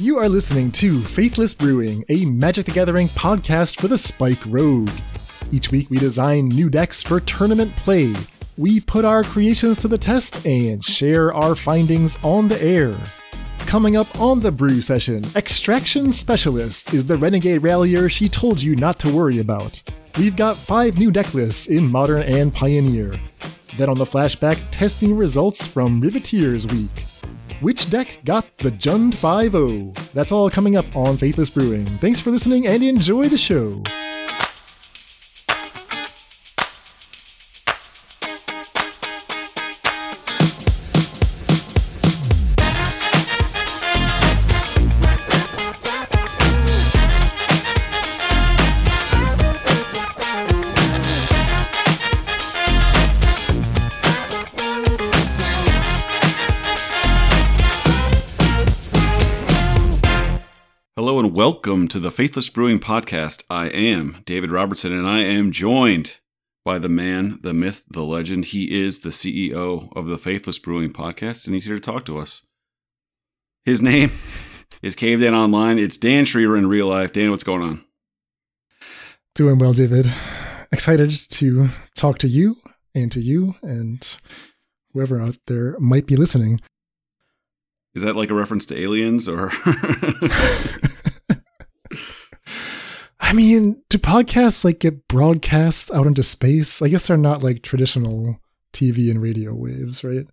You are listening to Faithless Brewing, a Magic the Gathering podcast for the Spike Rogue. Each week we design new decks for tournament play. We put our creations to the test and share our findings on the air. Coming up on the brew session, Extraction Specialist is the renegade rallier she told you not to worry about. We've got five new deck lists in Modern and Pioneer. Then on the flashback, testing results from Riveteers Week. Which deck got the Jund 5 0? That's all coming up on Faithless Brewing. Thanks for listening and enjoy the show. Welcome to the Faithless Brewing Podcast. I am David Robertson and I am joined by the man, the myth, the legend. He is the CEO of the Faithless Brewing Podcast and he's here to talk to us. His name is Cave Dan Online. It's Dan Schreier in real life. Dan, what's going on? Doing well, David. Excited to talk to you and to you and whoever out there might be listening. Is that like a reference to aliens or? I mean, do podcasts like get broadcast out into space? I guess they're not like traditional TV and radio waves, right?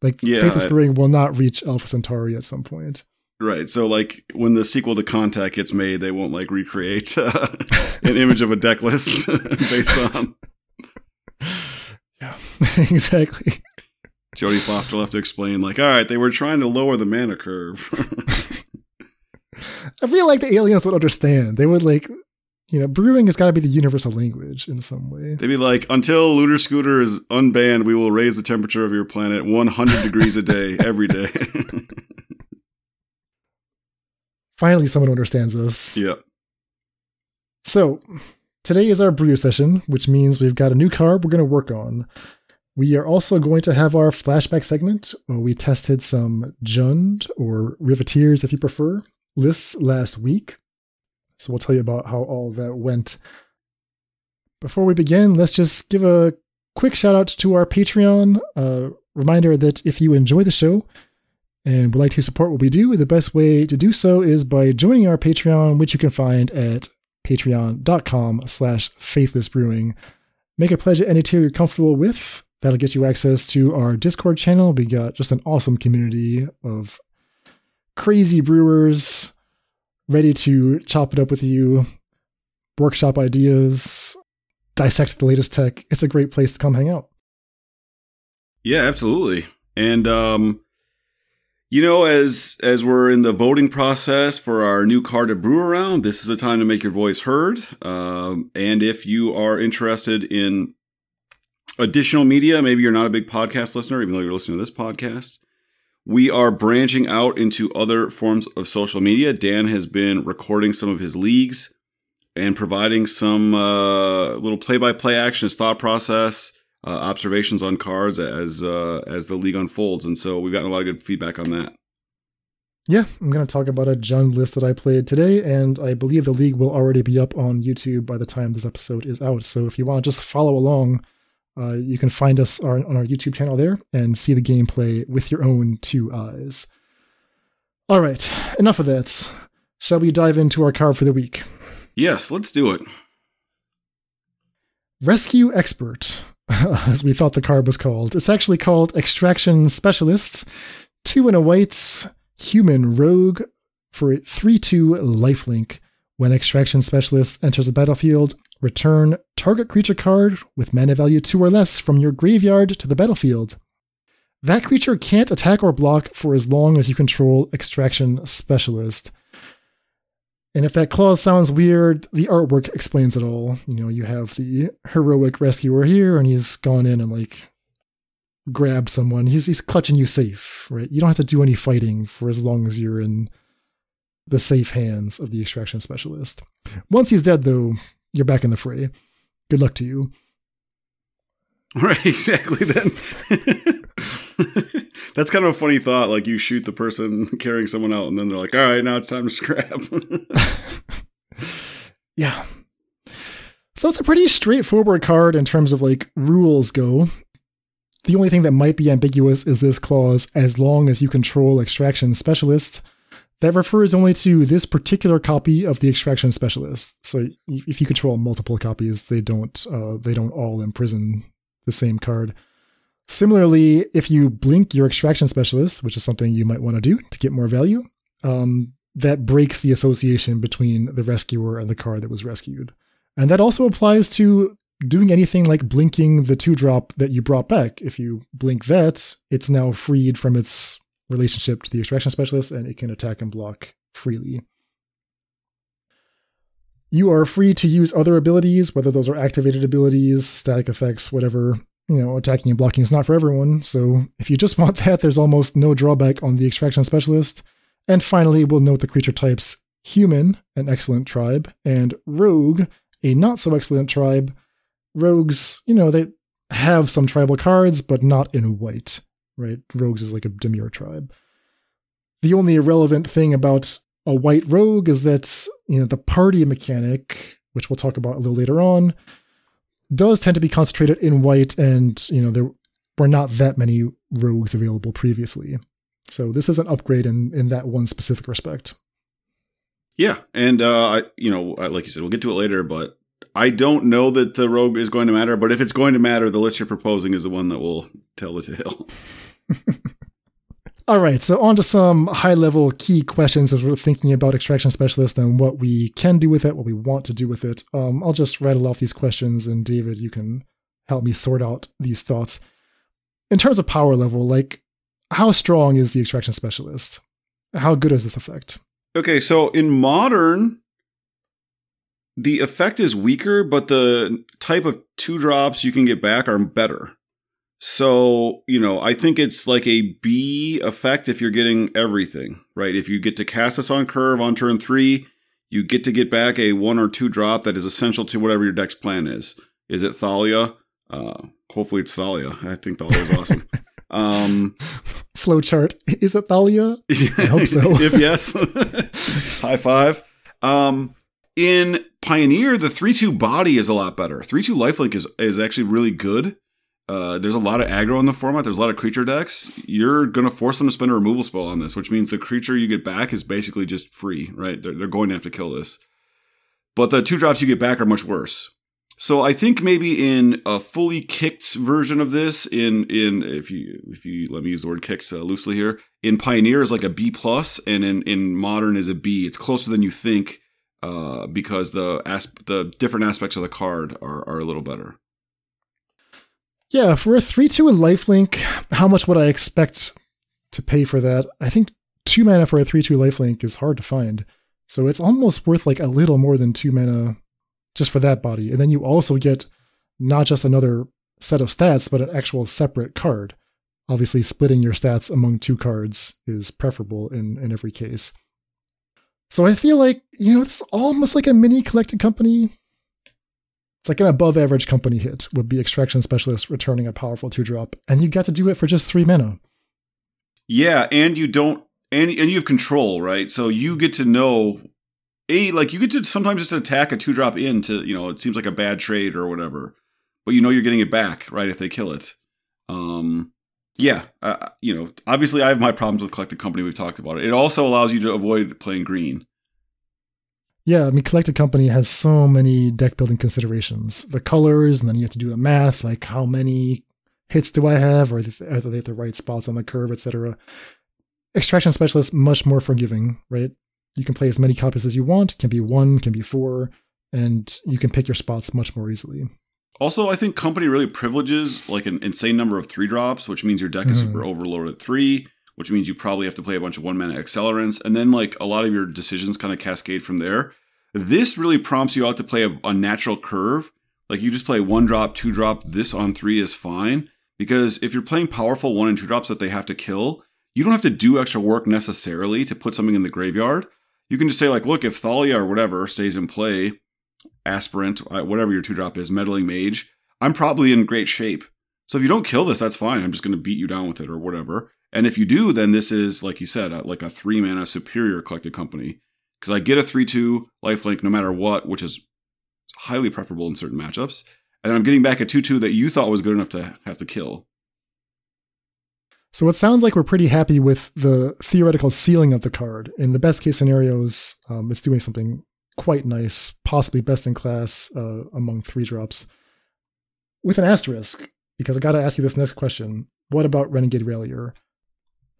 Like Yeah, Faithless I- Brewing will not reach Alpha Centauri at some point. right. So, like, when the sequel to Contact gets made, they won't like recreate uh, an image of a deck list based on Yeah, exactly. Jodie Foster will have to explain, like, all right, they were trying to lower the mana curve. I feel like the aliens would understand. They would like, you know, brewing has got to be the universal language in some way. They'd be like, until Looter Scooter is unbanned, we will raise the temperature of your planet 100 degrees a day, every day. Finally, someone understands us. yeah. So, today is our brew session, which means we've got a new card we're going to work on. We are also going to have our flashback segment where we tested some Jund or Riveteers, if you prefer, lists last week. So, we'll tell you about how all that went. Before we begin, let's just give a quick shout out to our Patreon. Uh, reminder that if you enjoy the show, and would like to support what we do, the best way to do so is by joining our Patreon, which you can find at patreon.com slash faithlessbrewing. Make a pledge at any tier you're comfortable with. That'll get you access to our Discord channel. We got just an awesome community of crazy brewers ready to chop it up with you, workshop ideas, dissect the latest tech. It's a great place to come hang out. Yeah, absolutely. And, um, you know, as as we're in the voting process for our new card to brew around, this is the time to make your voice heard. Um, and if you are interested in additional media, maybe you're not a big podcast listener, even though you're listening to this podcast, we are branching out into other forms of social media. Dan has been recording some of his leagues and providing some uh, little play-by-play action, his thought process, uh, observations on cards as uh, as the league unfolds, and so we've gotten a lot of good feedback on that. Yeah, I'm going to talk about a Jund list that I played today, and I believe the league will already be up on YouTube by the time this episode is out. So if you want to just follow along, uh, you can find us on, on our YouTube channel there and see the gameplay with your own two eyes. All right, enough of that. Shall we dive into our card for the week? Yes, let's do it. Rescue Expert, as we thought the card was called. It's actually called Extraction Specialist. Two and a white human rogue for a 3 2 lifelink. When Extraction Specialist enters the battlefield, return target creature card with mana value 2 or less from your graveyard to the battlefield. That creature can't attack or block for as long as you control Extraction Specialist. And if that clause sounds weird, the artwork explains it all. You know, you have the heroic rescuer here, and he's gone in and like grabbed someone. He's he's clutching you safe, right? You don't have to do any fighting for as long as you're in the safe hands of the extraction specialist. Once he's dead, though, you're back in the fray. Good luck to you. Right, exactly. Then that's kind of a funny thought. Like you shoot the person carrying someone out, and then they're like, "All right, now it's time to scrap." yeah. So it's a pretty straightforward card in terms of like rules go. The only thing that might be ambiguous is this clause, as long as you control extraction specialist. That refers only to this particular copy of the extraction specialist. So if you control multiple copies, they don't uh, they don't all imprison the same card. Similarly, if you blink your extraction specialist, which is something you might want to do to get more value, um, that breaks the association between the rescuer and the card that was rescued. And that also applies to doing anything like blinking the two drop that you brought back. If you blink that, it's now freed from its relationship to the extraction specialist and it can attack and block freely. You are free to use other abilities, whether those are activated abilities, static effects, whatever. You know, attacking and blocking is not for everyone, so if you just want that, there's almost no drawback on the extraction specialist. And finally, we'll note the creature types human, an excellent tribe, and rogue, a not so excellent tribe. Rogues, you know, they have some tribal cards, but not in white, right? Rogues is like a demure tribe. The only irrelevant thing about a white rogue is that, you know, the party mechanic, which we'll talk about a little later on, does tend to be concentrated in white, and, you know, there were not that many rogues available previously. So this is an upgrade in, in that one specific respect. Yeah, and uh, I, you know, like you said, we'll get to it later, but I don't know that the rogue is going to matter. But if it's going to matter, the list you're proposing is the one that will tell the tale. All right, so on to some high level key questions as we're thinking about extraction specialist and what we can do with it, what we want to do with it. Um, I'll just rattle off these questions, and David, you can help me sort out these thoughts. In terms of power level, like how strong is the extraction specialist? How good is this effect? Okay, so in modern, the effect is weaker, but the type of two drops you can get back are better. So, you know, I think it's like a B effect if you're getting everything, right? If you get to cast this on curve on turn three, you get to get back a one or two drop that is essential to whatever your deck's plan is. Is it Thalia? Uh, hopefully it's Thalia. I think Thalia is awesome. Um, Flowchart. Is it Thalia? I hope so. if yes, high five. Um, in Pioneer, the three two body is a lot better. Three two lifelink is is actually really good. Uh, there's a lot of aggro in the format. There's a lot of creature decks. You're gonna force them to spend a removal spell on this, which means the creature you get back is basically just free. Right? They're, they're going to have to kill this. But the two drops you get back are much worse. So I think maybe in a fully kicked version of this, in in if you if you let me use the word kicks uh, loosely here, in Pioneer is like a B plus, and in in Modern is a B. It's closer than you think uh, because the asp- the different aspects of the card are are a little better. Yeah, for a three two in lifelink, how much would I expect to pay for that? I think two mana for a three two lifelink is hard to find, so it's almost worth like a little more than two mana just for that body. And then you also get not just another set of stats, but an actual separate card. Obviously, splitting your stats among two cards is preferable in, in every case. So I feel like, you know, it's almost like a mini collected company. It's like an above average company hit would be Extraction Specialist returning a powerful two drop, and you get to do it for just three mana. Yeah, and you don't and and you have control, right? So you get to know a like you get to sometimes just attack a two drop in to you know it seems like a bad trade or whatever, but you know you're getting it back right if they kill it. Um, yeah, uh, you know obviously I have my problems with collected company. We've talked about it. It also allows you to avoid playing green. Yeah, I mean, collected company has so many deck building considerations. The colors, and then you have to do the math, like how many hits do I have, or are they at the right spots on the curve, etc. Extraction specialist much more forgiving, right? You can play as many copies as you want. Can be one, can be four, and you can pick your spots much more easily. Also, I think company really privileges like an insane number of three drops, which means your deck is mm-hmm. super overloaded at three, which means you probably have to play a bunch of one mana accelerants, and then like a lot of your decisions kind of cascade from there. This really prompts you out to play a, a natural curve. Like you just play one drop, two drop, this on three is fine. Because if you're playing powerful one and two drops that they have to kill, you don't have to do extra work necessarily to put something in the graveyard you can just say like, look, if Thalia or whatever stays in play, aspirant, uh, whatever your two drop is, meddling mage, I'm probably in great shape. So if you don't kill this, that's fine. I'm just going to beat you down with it or whatever. And if you do, then this is, like you said, like a three mana superior collected company. Because I get a 3 2 lifelink no matter what, which is highly preferable in certain matchups. And I'm getting back a 2 2 that you thought was good enough to have to kill. So it sounds like we're pretty happy with the theoretical ceiling of the card. In the best case scenarios, um, it's doing something quite nice, possibly best in class uh, among three drops. With an asterisk, because I got to ask you this next question: What about Renegade Rallier?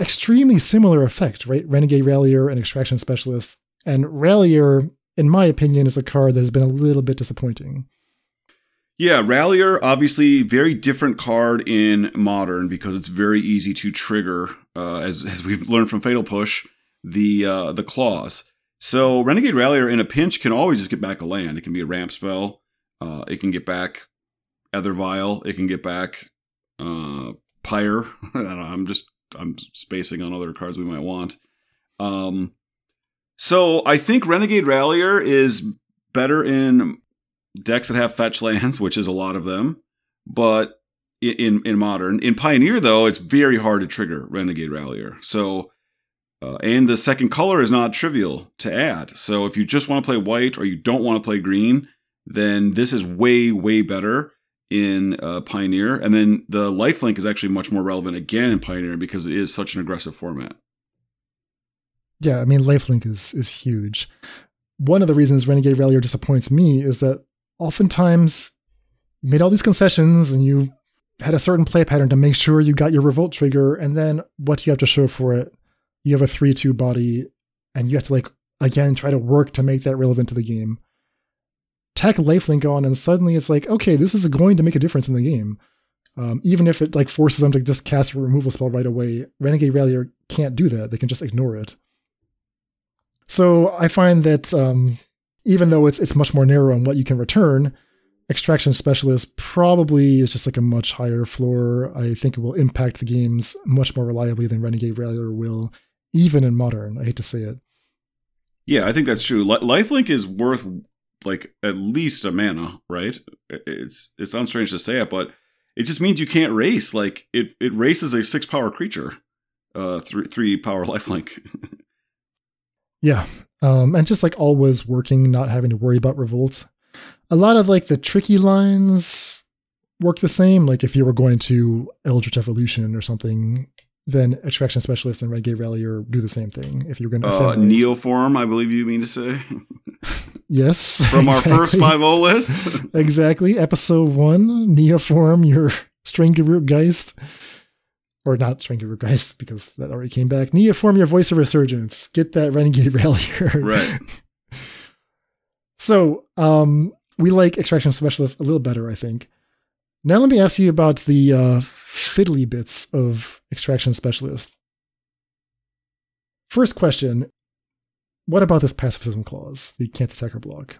Extremely similar effect, right? Renegade Rallier and Extraction Specialist, and Rallier, in my opinion, is a card that has been a little bit disappointing. Yeah, Rallier, obviously very different card in modern because it's very easy to trigger, uh, as as we've learned from Fatal Push, the uh, the clause. So Renegade Rallier in a pinch can always just get back a land. It can be a ramp spell. Uh, it can get back Aether Vial. It can get back uh, Pyre. I'm just I'm spacing on other cards we might want. Um, so I think Renegade Rallier is better in decks that have fetch lands, which is a lot of them. But in in modern, in Pioneer though, it's very hard to trigger Renegade Rallier. So, uh, and the second color is not trivial to add. So if you just want to play white or you don't want to play green, then this is way way better in uh, Pioneer. And then the lifelink is actually much more relevant again in Pioneer because it is such an aggressive format. Yeah, I mean lifelink is is huge. One of the reasons Renegade Rallier disappoints me is that oftentimes you made all these concessions and you had a certain play pattern to make sure you got your revolt trigger, and then what do you have to show for it? You have a 3 2 body, and you have to, like, again, try to work to make that relevant to the game. Tack lifelink on, and suddenly it's like, okay, this is going to make a difference in the game. Um, even if it like forces them to just cast a removal spell right away, Renegade Rallier can't do that. They can just ignore it. So I find that um, even though it's it's much more narrow on what you can return, extraction specialist probably is just like a much higher floor. I think it will impact the games much more reliably than Renegade Rallier will, even in modern. I hate to say it. Yeah, I think that's true. Lifelink is worth like at least a mana, right? It's it sounds strange to say it, but it just means you can't race. Like it it races a six power creature, uh, three three power lifelink. yeah, um, and just like always working, not having to worry about revolt. A lot of like the tricky lines work the same. Like if you were going to Eldritch Evolution or something, then Extraction Specialist and Red Renegade Rallier do the same thing. If you're going to uh, Neoform, I believe you mean to say. yes, from exactly. our first five O list. exactly, episode one, Neoform, your Strangleroot Geist or not Strangleroot Geist because that already came back. Neoform your voice of resurgence. Get that Renegade Rallier. Right. so, um, we like Extraction Specialist a little better, I think. Now let me ask you about the uh, fiddly bits of Extraction Specialist. First question What about this pacifism clause, the can't attacker block?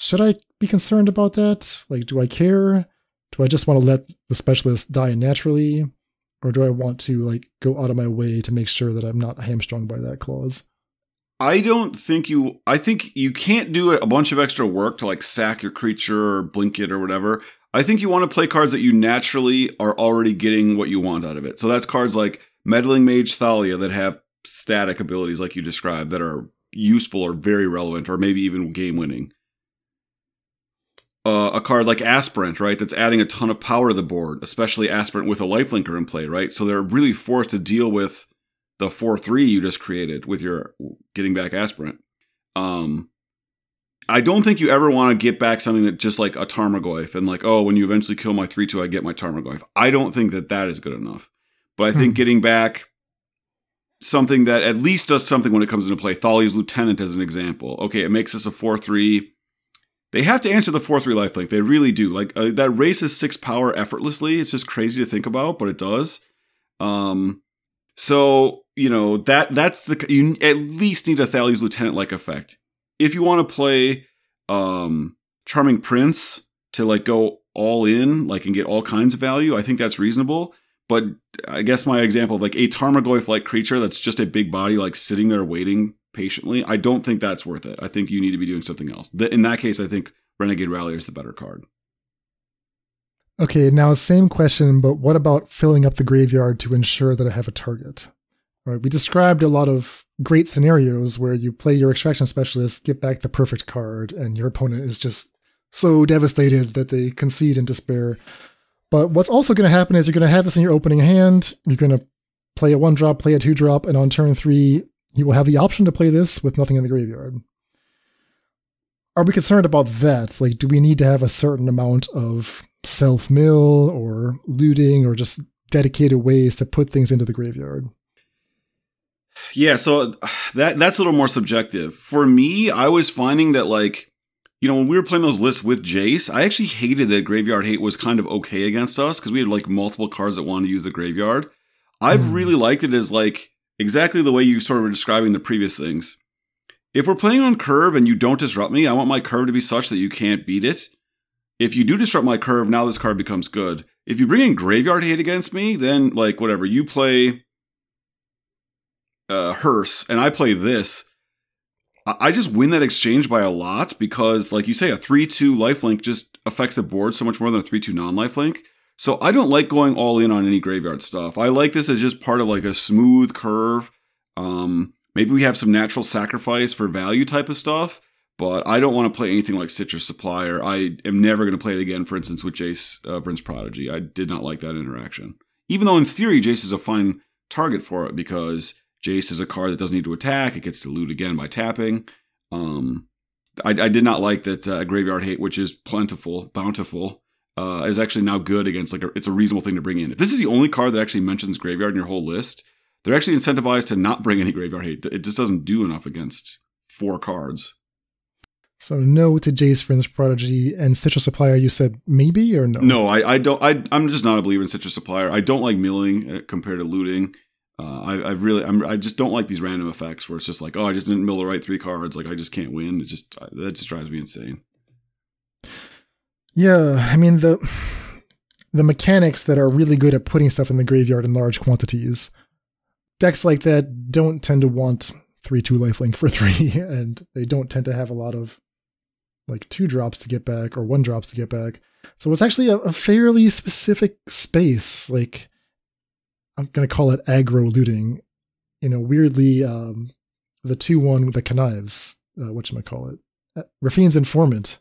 Should I be concerned about that? Like, do I care? Do I just want to let the specialist die naturally? or do I want to like go out of my way to make sure that I'm not hamstrung by that clause? I don't think you. I think you can't do a bunch of extra work to like sack your creature or blink it or whatever. I think you want to play cards that you naturally are already getting what you want out of it. So that's cards like Meddling Mage Thalia that have static abilities like you described that are useful or very relevant or maybe even game winning uh, a card like Aspirant, right? That's adding a ton of power to the board, especially Aspirant with a lifelinker in play, right? So they're really forced to deal with the four three you just created with your getting back Aspirant. Um, I don't think you ever want to get back something that just like a Tarmogoyf and like, oh, when you eventually kill my three two, I get my Tarmogoyf. I don't think that that is good enough. But I think hmm. getting back something that at least does something when it comes into play. Thalia's Lieutenant as an example. Okay, it makes us a four three they have to answer the 4 3 lifelink. They really do. Like, uh, that races six power effortlessly. It's just crazy to think about, but it does. Um, so, you know, that that's the. You at least need a Thalia's Lieutenant like effect. If you want to play um, Charming Prince to like go all in, like, and get all kinds of value, I think that's reasonable. But I guess my example of like a Tarmogoyf like creature that's just a big body, like sitting there waiting patiently, I don't think that's worth it. I think you need to be doing something else. In that case, I think Renegade Rally is the better card. Okay, now same question, but what about filling up the graveyard to ensure that I have a target? Right, we described a lot of great scenarios where you play your extraction specialist, get back the perfect card, and your opponent is just so devastated that they concede in despair. But what's also going to happen is you're going to have this in your opening hand. You're going to play a one drop, play a two drop, and on turn three, you will have the option to play this with nothing in the graveyard. Are we concerned about that? Like, do we need to have a certain amount of self mill or looting or just dedicated ways to put things into the graveyard? Yeah, so that that's a little more subjective. For me, I was finding that like you know, when we were playing those lists with Jace, I actually hated that Graveyard Hate was kind of okay against us because we had like multiple cards that wanted to use the graveyard. I've mm. really liked it as like exactly the way you sort of were describing the previous things. If we're playing on curve and you don't disrupt me, I want my curve to be such that you can't beat it. If you do disrupt my curve, now this card becomes good. If you bring in Graveyard Hate against me, then like whatever, you play uh, Hearse, and I play this, I just win that exchange by a lot because, like you say, a 3 2 lifelink just affects the board so much more than a 3 2 non lifelink. So I don't like going all in on any graveyard stuff. I like this as just part of like a smooth curve. Um, maybe we have some natural sacrifice for value type of stuff, but I don't want to play anything like Stitcher's Supplier. I am never going to play it again, for instance, with Jace uh, Prodigy. I did not like that interaction. Even though in theory, Jace is a fine target for it because Jace is a card that doesn't need to attack. It gets to loot again by tapping. Um, I, I, did not like that uh, Graveyard Hate, which is plentiful, bountiful, uh, is actually now good against like a, it's a reasonable thing to bring in. If this is the only card that actually mentions Graveyard in your whole list, they're actually incentivized to not bring any Graveyard Hate. It just doesn't do enough against four cards. So no to Jace Vryn's Prodigy and Stitcher's Supplier. You said maybe or no? No, I, I don't. I, I'm just not a believer in Stitcher's Supplier. I don't like milling uh, compared to looting. Uh, I, I really, I'm, i just don't like these random effects where it's just like, oh, I just didn't mill the right three cards, like I just can't win. It just that just drives me insane. Yeah, I mean the the mechanics that are really good at putting stuff in the graveyard in large quantities. Decks like that don't tend to want three two lifelink for three, and they don't tend to have a lot of like two drops to get back or one drops to get back. So it's actually a, a fairly specific space. Like I'm gonna call it aggro looting. You know, weirdly, um, the two one with the connives, uh, what you might call it, uh, Raffine's informant,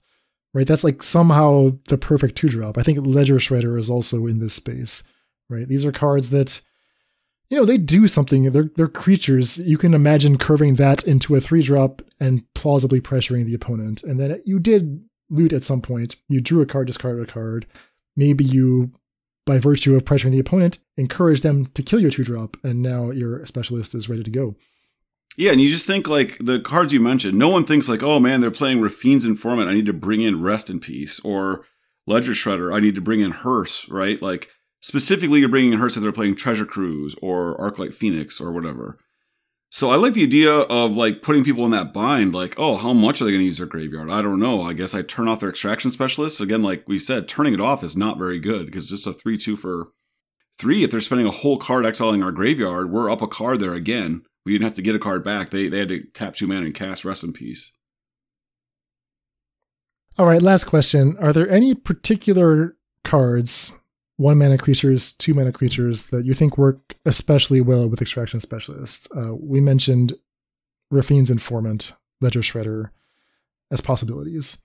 right? That's like somehow the perfect two drop. I think Ledger Shredder is also in this space, right? These are cards that, you know, they do something. They're they're creatures. You can imagine curving that into a three drop and plausibly pressuring the opponent, and then you did loot at some point. You drew a card, discarded a card. Maybe you by virtue of pressuring the opponent, encourage them to kill your two drop, and now your specialist is ready to go. Yeah, and you just think like the cards you mentioned, no one thinks like, oh man, they're playing Raffine's Informant, I need to bring in Rest in Peace, or Ledger Shredder, I need to bring in Hearse, right? Like specifically you're bringing in Hearse if they're playing Treasure Cruise or Arclight Phoenix or whatever. So I like the idea of like putting people in that bind, like, oh, how much are they going to use their graveyard? I don't know. I guess I turn off their extraction specialist. Again, like we said, turning it off is not very good because just a 3 2 for three. If they're spending a whole card exiling our graveyard, we're up a card there again. We didn't have to get a card back. They, they had to tap two mana and cast Rest in Peace. All right, last question. Are there any particular cards one mana creatures, two mana creatures that you think work especially well with Extraction Specialist. Uh, we mentioned Raffine's Informant, Ledger Shredder as possibilities.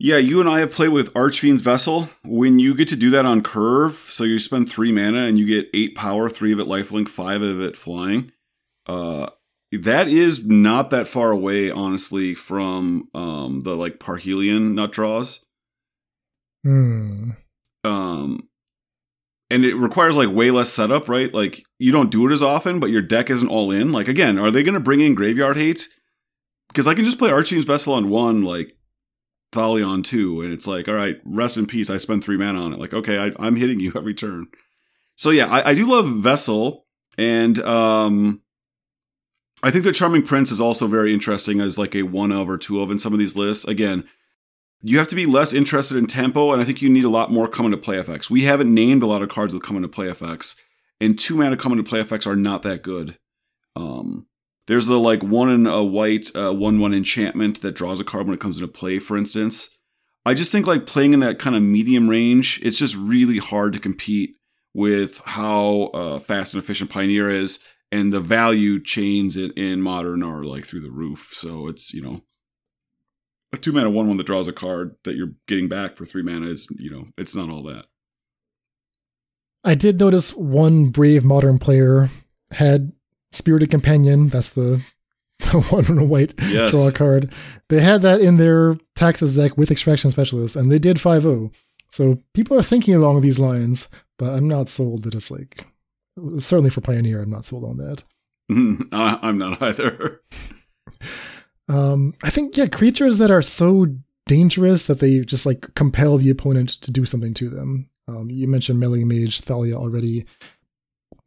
Yeah, you and I have played with Archfiend's Vessel. When you get to do that on curve, so you spend three mana and you get eight power, three of it lifelink, five of it flying. Uh, that is not that far away, honestly, from um, the like Parhelion nut draws. Hmm um and it requires like way less setup, right? Like you don't do it as often, but your deck isn't all in. Like again, are they going to bring in graveyard hate? Because I can just play Archfiend's Vessel on one, like Thali on two, and it's like, all right, rest in peace. I spend three mana on it. Like, okay, I, am hitting you every turn. So yeah, I, I do love Vessel, and um, I think the Charming Prince is also very interesting as like a one of or two of in some of these lists. Again, you have to be less interested in tempo, and I think you need a lot more coming to play effects. We haven't named a lot of cards with come into play effects, and two mana coming to play effects are not that good. Um, there's the like one in a white, uh, one one enchantment that draws a card when it comes into play, for instance. I just think like playing in that kind of medium range, it's just really hard to compete with how uh, fast and efficient Pioneer is, and the value chains in, in Modern are like through the roof. So it's you know a two mana one one that draws a card that you're getting back for three mana is you know it's not all that. I did notice one brave modern player had Spirited Companion. That's the, the one on a white Yes. draw card. They had that in their taxes deck with Extraction Specialist, and they did 5 0. So people are thinking along these lines, but I'm not sold that it's like, certainly for Pioneer, I'm not sold on that. I- I'm not either. Um, I think, yeah, creatures that are so dangerous that they just like compel the opponent to do something to them. Um, you mentioned Meddling Mage Thalia already.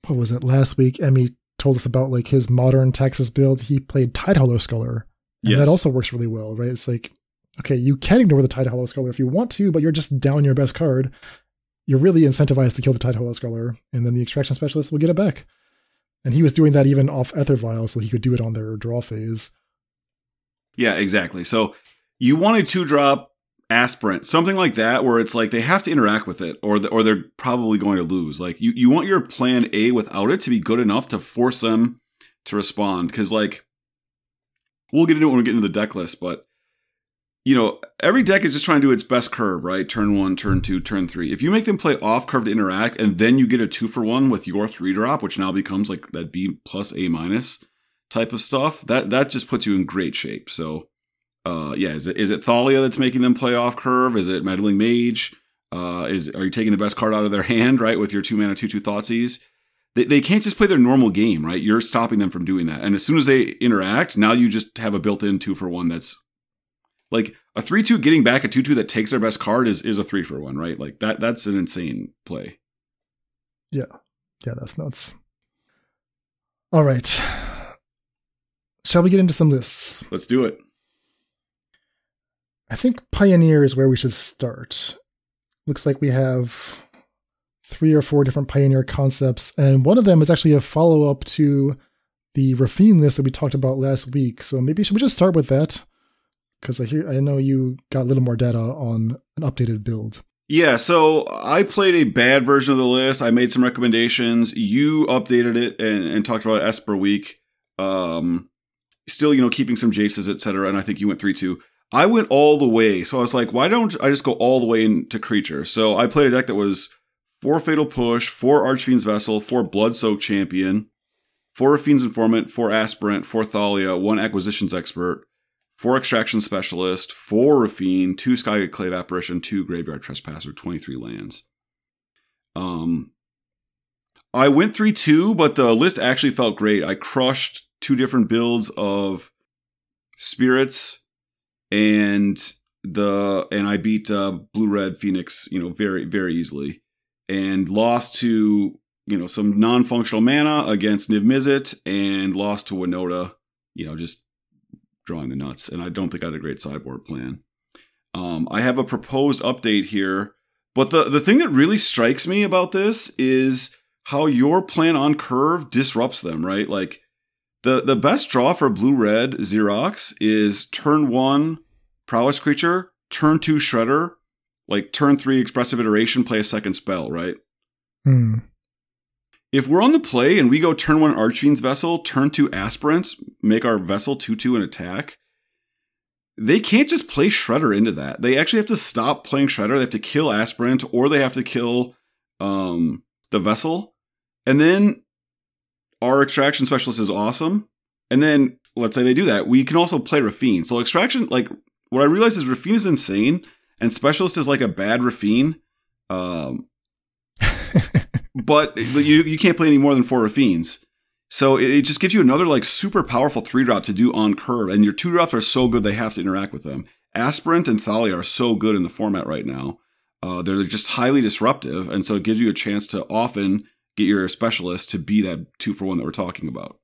What was it last week? Emmy told us about like his modern taxes build. He played Tidehollow Sculler, and Yes. that also works really well, right? It's like, okay, you can ignore the Tidehollow Sculler if you want to, but you're just down your best card. You're really incentivized to kill the Tidehollow Sculler, and then the Extraction Specialist will get it back. And he was doing that even off Aether Vial, so he could do it on their draw phase. Yeah, exactly. So you want a two drop aspirant, something like that, where it's like they have to interact with it, or the, or they're probably going to lose. Like you, you want your plan A without it to be good enough to force them to respond. Because like we'll get into it when we get into the deck list, but you know every deck is just trying to do its best curve, right? Turn one, turn two, turn three. If you make them play off curve to interact, and then you get a two for one with your three drop, which now becomes like that B plus A minus type of stuff, that that just puts you in great shape. So, uh, yeah, is it is it Thalia that's making them play off curve? Is it Meddling Mage? Uh, is are you taking the best card out of their hand, right, with your two mana two two Thoughtseize? They they can't just play their normal game, right? You're stopping them from doing that. And as soon as they interact, now you just have a built-in two for one that's like a three two getting back a two two that takes their best card is is a three for one, right? Like that that's an insane play. Yeah, Yeah, that's nuts. All right. Shall we get into some lists? Let's do it. I think Pioneer is where we should start. Looks like we have three or four different Pioneer concepts, and one of them is actually a follow up to the Raffine list that we talked about last week. So maybe we should we just start with that? Because I hear I know you got a little more data on an updated build. Yeah, so I played a bad version of the list. I made some recommendations. You updated it and, and talked about Esper Week. Um, still, you know, keeping some Jaces, etc. And I think you went three two. I went all the way. So I was like, why don't I just go all the way into creature? So I played a deck that was four Fatal Push, four Archfiend's Vessel, four Bloodsoaked Champion, four Fiend's Informant, four Aspirant, four Thalia, one Acquisitions Expert, four Extraction Specialist, four Raffine, two Skyclave Apparition, two Graveyard Trespasser, 23 lands. Um, I went 3 2, but the list actually felt great. I crushed two different builds of Spirits and the and I beat uh, Blue Red Phoenix, you know, very very easily, and lost to you know some non functional mana against Niv Mizzet, and lost to Winota, you know, just drawing the nuts. And I don't think I had a great sideboard plan. Um, I have a proposed update here, but the the thing that really strikes me about this is how your plan on curve disrupts them. Right, like the the best draw for blue red Xerox is turn one prowess creature, turn two shredder, like turn three expressive iteration, play a second spell, right? Hmm. If we're on the play and we go turn one Archfiend's Vessel, turn two Aspirants, make our Vessel 2 2 and attack, they can't just play Shredder into that. They actually have to stop playing Shredder. They have to kill Aspirant or they have to kill um, the Vessel. And then our Extraction Specialist is awesome. And then let's say they do that. We can also play Raffine. So Extraction, like, what I realized is Raffine is insane and Specialist is like a bad Raffine. Um, but you you can't play any more than four Raffines. So it, it just gives you another like super powerful three drop to do on curve, and your two drops are so good they have to interact with them. Aspirant and Thalia are so good in the format right now. Uh, they're just highly disruptive, and so it gives you a chance to often get your specialist to be that two for one that we're talking about.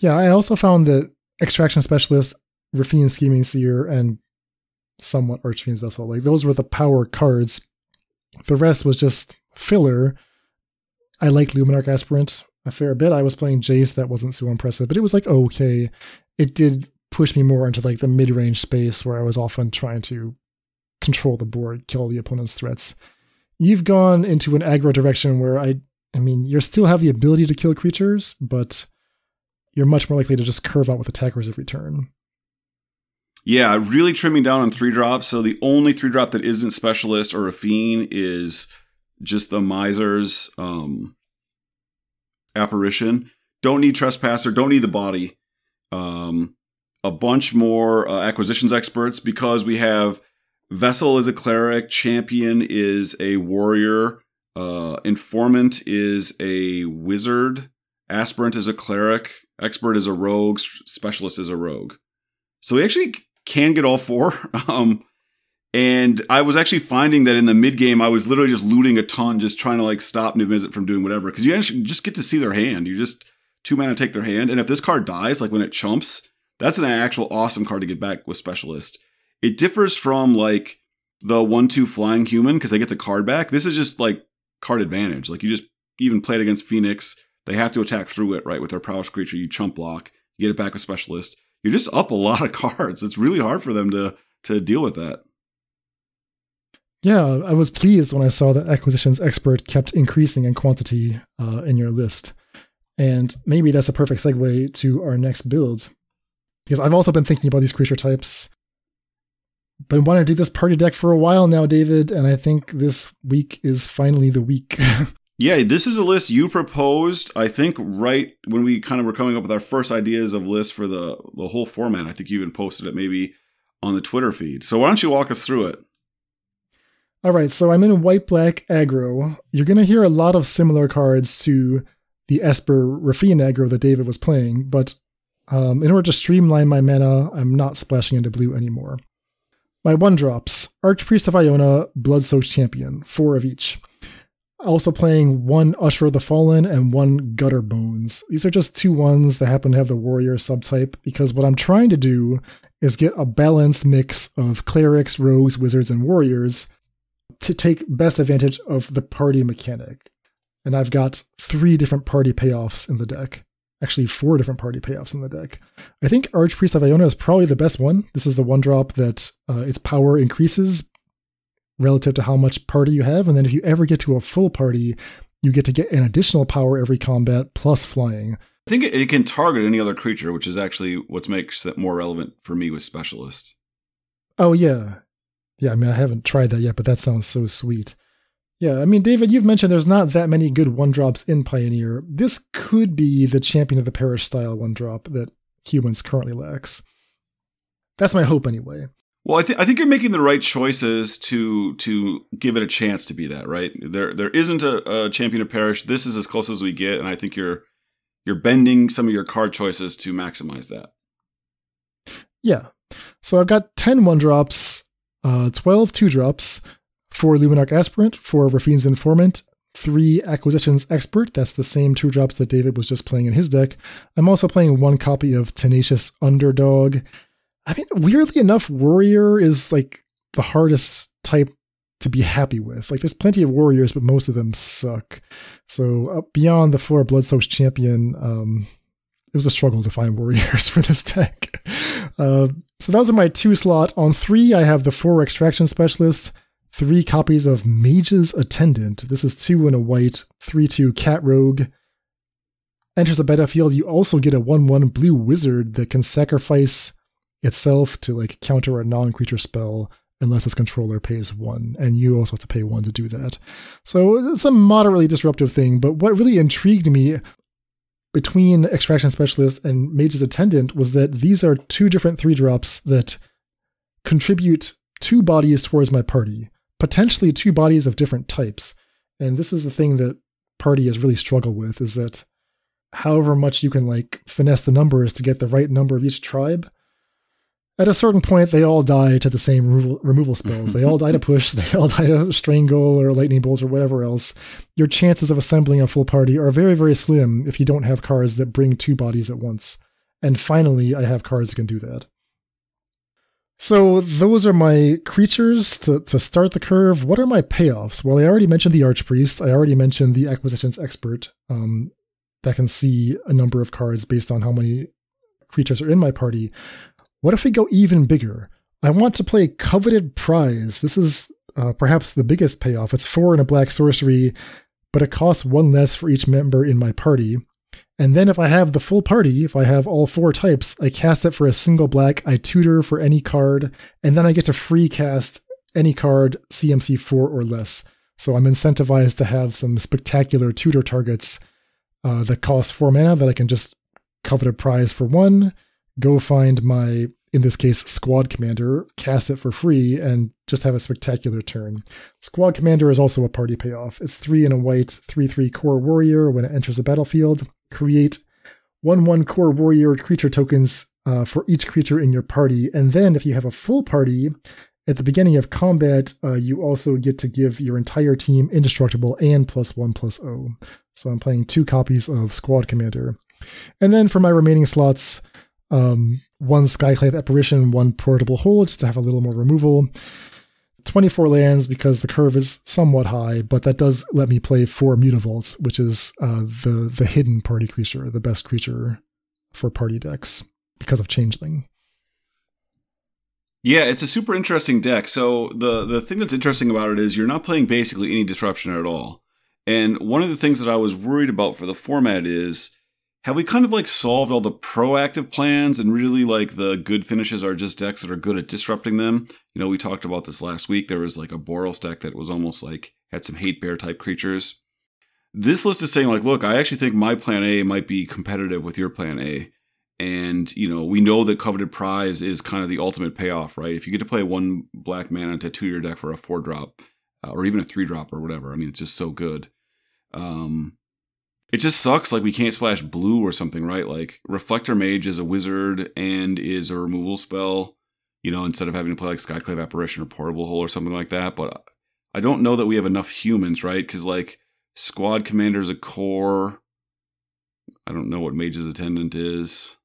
Yeah, I also found that Extraction Specialist, Raffine Scheming Seer, and somewhat Archfiend's Vessel, like those were the power cards. The rest was just filler. I like Luminarch Aspirant a fair bit. I was playing Jace, that wasn't so impressive, but it was like okay. It did push me more into like the mid range space where I was often trying to control the board, kill the opponent's threats. You've gone into an aggro direction where I, I mean, you still have the ability to kill creatures, but you're much more likely to just curve out with attackers every turn. Yeah, really trimming down on three drops. So the only three drop that isn't specialist or a fiend is just the miser's um, apparition. Don't need trespasser. Don't need the body. Um, a bunch more uh, acquisitions experts because we have vessel is a cleric, champion is a warrior, uh, informant is a wizard, aspirant is a cleric, expert is a rogue, specialist is a rogue. So we actually can get all four. Um, and I was actually finding that in the mid game, I was literally just looting a ton, just trying to like stop Niv-Mizzet from doing whatever. Because you actually just get to see their hand. You just two mana take their hand, and if this card dies, like when it chumps, that's an actual awesome card to get back with specialist. It differs from like the one two flying human because they get the card back. This is just like card advantage. Like you just even play it against Phoenix, they have to attack through it right with their prowess creature. You chump block, you get it back with specialist. You're just up a lot of cards. It's really hard for them to to deal with that. Yeah, I was pleased when I saw that acquisitions expert kept increasing in quantity uh, in your list. And maybe that's a perfect segue to our next build. Because I've also been thinking about these creature types. Been wanting to do this party deck for a while now, David, and I think this week is finally the week. yeah, this is a list you proposed, I think, right when we kind of were coming up with our first ideas of lists for the, the whole format. I think you even posted it maybe on the Twitter feed. So why don't you walk us through it? All right, so I'm in white black aggro. You're going to hear a lot of similar cards to the Esper Raffine aggro that David was playing, but um, in order to streamline my mana, I'm not splashing into blue anymore. My one drops Archpriest of Iona, Bloodsoaked Champion, four of each. Also playing one Usher of the Fallen and one Gutterbones. These are just two ones that happen to have the warrior subtype because what I'm trying to do is get a balanced mix of clerics, rogues, wizards, and warriors to take best advantage of the party mechanic. And I've got three different party payoffs in the deck. Actually, four different party payoffs in the deck. I think Archpriest of Iona is probably the best one. This is the one drop that uh, its power increases relative to how much party you have. And then if you ever get to a full party, you get to get an additional power every combat plus flying. I think it, can target any other creature, which is actually what makes it more relevant for me with Specialist. Oh, yeah. Yeah, I mean, I haven't tried that yet, but that sounds so sweet. Yeah, I mean, David, you've mentioned there's not that many good one drops in Pioneer. This could be the champion of the parish style one drop that humans currently lacks. That's my hope, anyway. Well, I, th- I think you're making the right choices to to give it a chance to be that. Right there, there isn't a, a champion of parish. This is as close as we get, and I think you're you're bending some of your card choices to maximize that. Yeah. So I've got 10 one drops uh, 12 two drops, 4 Luminarch Aspirant, 4 Raffine's Informant, 3 Acquisitions Expert. That's the same two drops that David was just playing in his deck. I'm also playing one copy of Tenacious Underdog. I mean, weirdly enough, Warrior is like the hardest type to be happy with. Like, there's plenty of warriors, but most of them suck. So, uh, beyond the four Bloodsoaked Champion, um, it was a struggle to find warriors for this deck. Uh, so those are my two slot. On three, I have the four extraction specialist, three copies of Mage's Attendant. This is two in a white, three two cat rogue. Enters the battlefield, you also get a one one blue wizard that can sacrifice itself to like counter a non-creature spell unless its controller pays one, and you also have to pay one to do that. So it's a moderately disruptive thing, but what really intrigued me between Extraction Specialist and Mage's Attendant was that these are two different three drops that contribute two bodies towards my party, potentially two bodies of different types. And this is the thing that party has really struggled with is that however much you can like finesse the numbers to get the right number of each tribe, at a certain point, they all die to the same removal, removal spells. They all die to push, they all die to strangle or lightning bolt or whatever else. Your chances of assembling a full party are very, very slim if you don't have cards that bring two bodies at once. And finally, I have cards that can do that. So those are my creatures to, to start the curve. What are my payoffs? Well, I already mentioned the Archpriest. I already mentioned the Acquisitions Expert um, that can see a number of cards based on how many creatures are in my party. What if we go even bigger? I want to play Coveted Prize. This is uh, perhaps the biggest payoff. It's four in a black sorcery, but it costs one less for each member in my party. And then if I have the full party, if I have all four types, I cast it for a single black, I tutor for any card, and then I get to free cast any card CMC 4 or less. So I'm incentivized to have some spectacular tutor targets uh, that cost 4 mana that I can just covet a prize for one, go find my, in this case, squad commander, cast it for free, and just have a spectacular turn. Squad commander is also a party payoff. It's 3 in a white, 3 3 core warrior when it enters the battlefield create one one Kor warrior creature tokens uh, for each creature in your party. And then if you have a full party, at the beginning of combat, uh, you also get to give your entire team indestructible and plus one plus O. So I'm playing two copies of Squad Commander. And then for my remaining slots, um, one Skyclave Apparition, one Portable Hole, just to have a little more removal. 24 lands because the curve is somewhat high, but that does let me play four Mutavaults, which is uh, the the hidden party creature, the best creature for party decks because of Changeling. Yeah, it's a super interesting deck. So the the thing that's interesting about it is you're not playing basically any disruption at all. And one of the things that I was worried about for the format is have we kind of like solved all the proactive plans and really like the good finishes are just decks that are good at disrupting them? You know, we talked about this last week. There was like a Boros deck that was almost like had some hate bear type creatures. This list is saying like, look, I actually think my plan A might be competitive with your plan A. And, you know, we know that Coveted Prize is kind of the ultimate payoff, right? If you get to play one black mana to two your deck for a four drop, uh, or even a three drop or whatever, I mean, it's just so good. Um, it just sucks like we can't splash blue or something, right? Like Reflector Mage is a wizard and is a removal spell, you know, instead of having to play like Skyclave Apparition or Portable Hole or something like that. But I don't know that we have enough humans, right? Because like Squad Commander's a Kor. I don't know what Mage's Attendant is.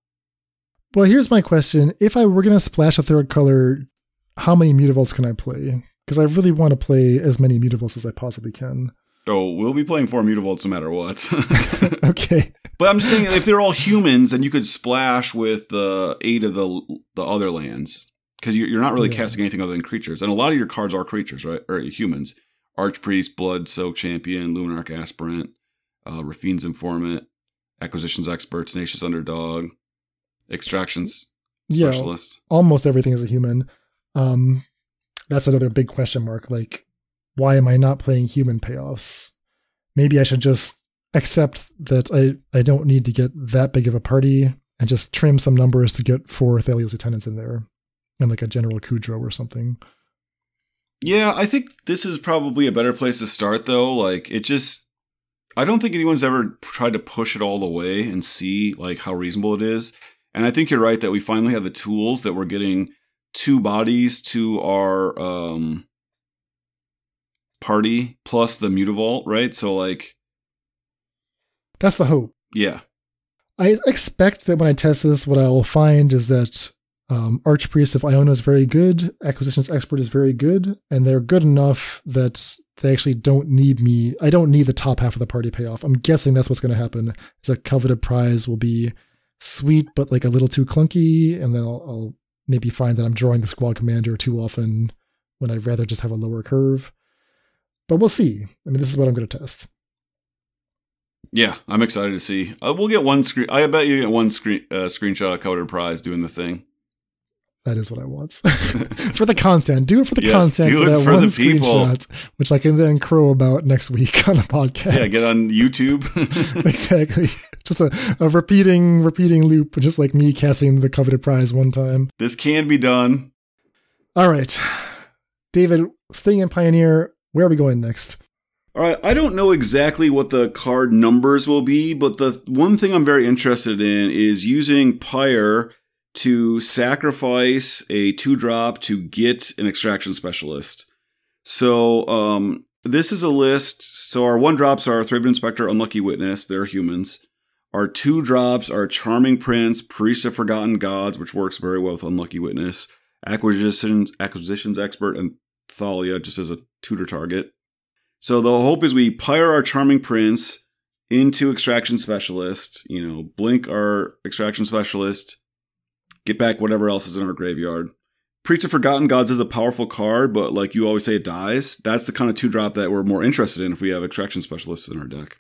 Well, here's my question. If I were going to splash a third color, how many Mutavaults can I play? Because I really want to play as many Mutavaults as I possibly can. Oh, we'll be playing four mutavaults no matter what. okay. But I'm just saying, if they're all humans, then you could splash with the eight of the the other lands because you're not really yeah. casting anything other than creatures, and a lot of your cards are creatures, right? Or humans. Archpriest, Bloodsoaked Champion, Luminarch Aspirant, uh, Raffine's Informant, Acquisitions Expert, Tenacious Underdog, Extractions Specialist. Yeah, almost everything is a human. Um, that's another big question mark. Like, why am I not playing human payoffs? Maybe I should just accept that I, I don't need to get that big of a party and just trim some numbers to get four Thalia's lieutenants in there and like a General Kudro or something. Yeah, I think this is probably a better place to start though. Like it just I don't think anyone's ever tried to push it all the way and see like how reasonable it is. And I think you're right that we finally have the tools that we're getting two bodies to our um party plus the mutavault, right? So like that's the hope. Yeah. I expect that when I test this, what I will find is that um, Archpriest of Iona is very good, Acquisitions Expert is very good, and they're good enough that they actually don't need me. I don't need the top half of the party payoff. I'm guessing that's what's going to happen. Is that coveted prize will be sweet, but like a little too clunky, and then I'll, I'll maybe find that I'm drawing the squad commander too often when I'd rather just have a lower curve. But we'll see. I mean, this is what I'm going to test. Yeah, I'm excited to see. Uh, we'll get one screen. I bet you get one screen uh, screenshot of Coveted Prize doing the thing. That is what I want for the content. Do it for the yes, content for that for one screenshot, which I can then crow about next week on the podcast. Yeah, get on YouTube. exactly. Just a, a repeating, repeating loop, just like me casting the coveted prize one time. This can be done. All right, David, staying in Pioneer. Where are we going next? All right, I don't know exactly what the card numbers will be, but the one thing I'm very interested in is using Pyre to sacrifice a two drop to get an extraction specialist. So um, this is a list. So our one drops are Thraben Inspector, Unlucky Witness. They're humans. Our two drops are Charming Prince, Priest of Forgotten Gods, which works very well with Unlucky Witness, Acquisitions, Acquisitions Expert, and Thalia just as a tutor target. So the hope is we pyre our charming prince into extraction specialist, you know, blink our extraction specialist, get back whatever else is in our graveyard, Priest of Forgotten Gods is a powerful card, but like you always say, it dies. That's the kind of two drop that we're more interested in if we have extraction specialists in our deck.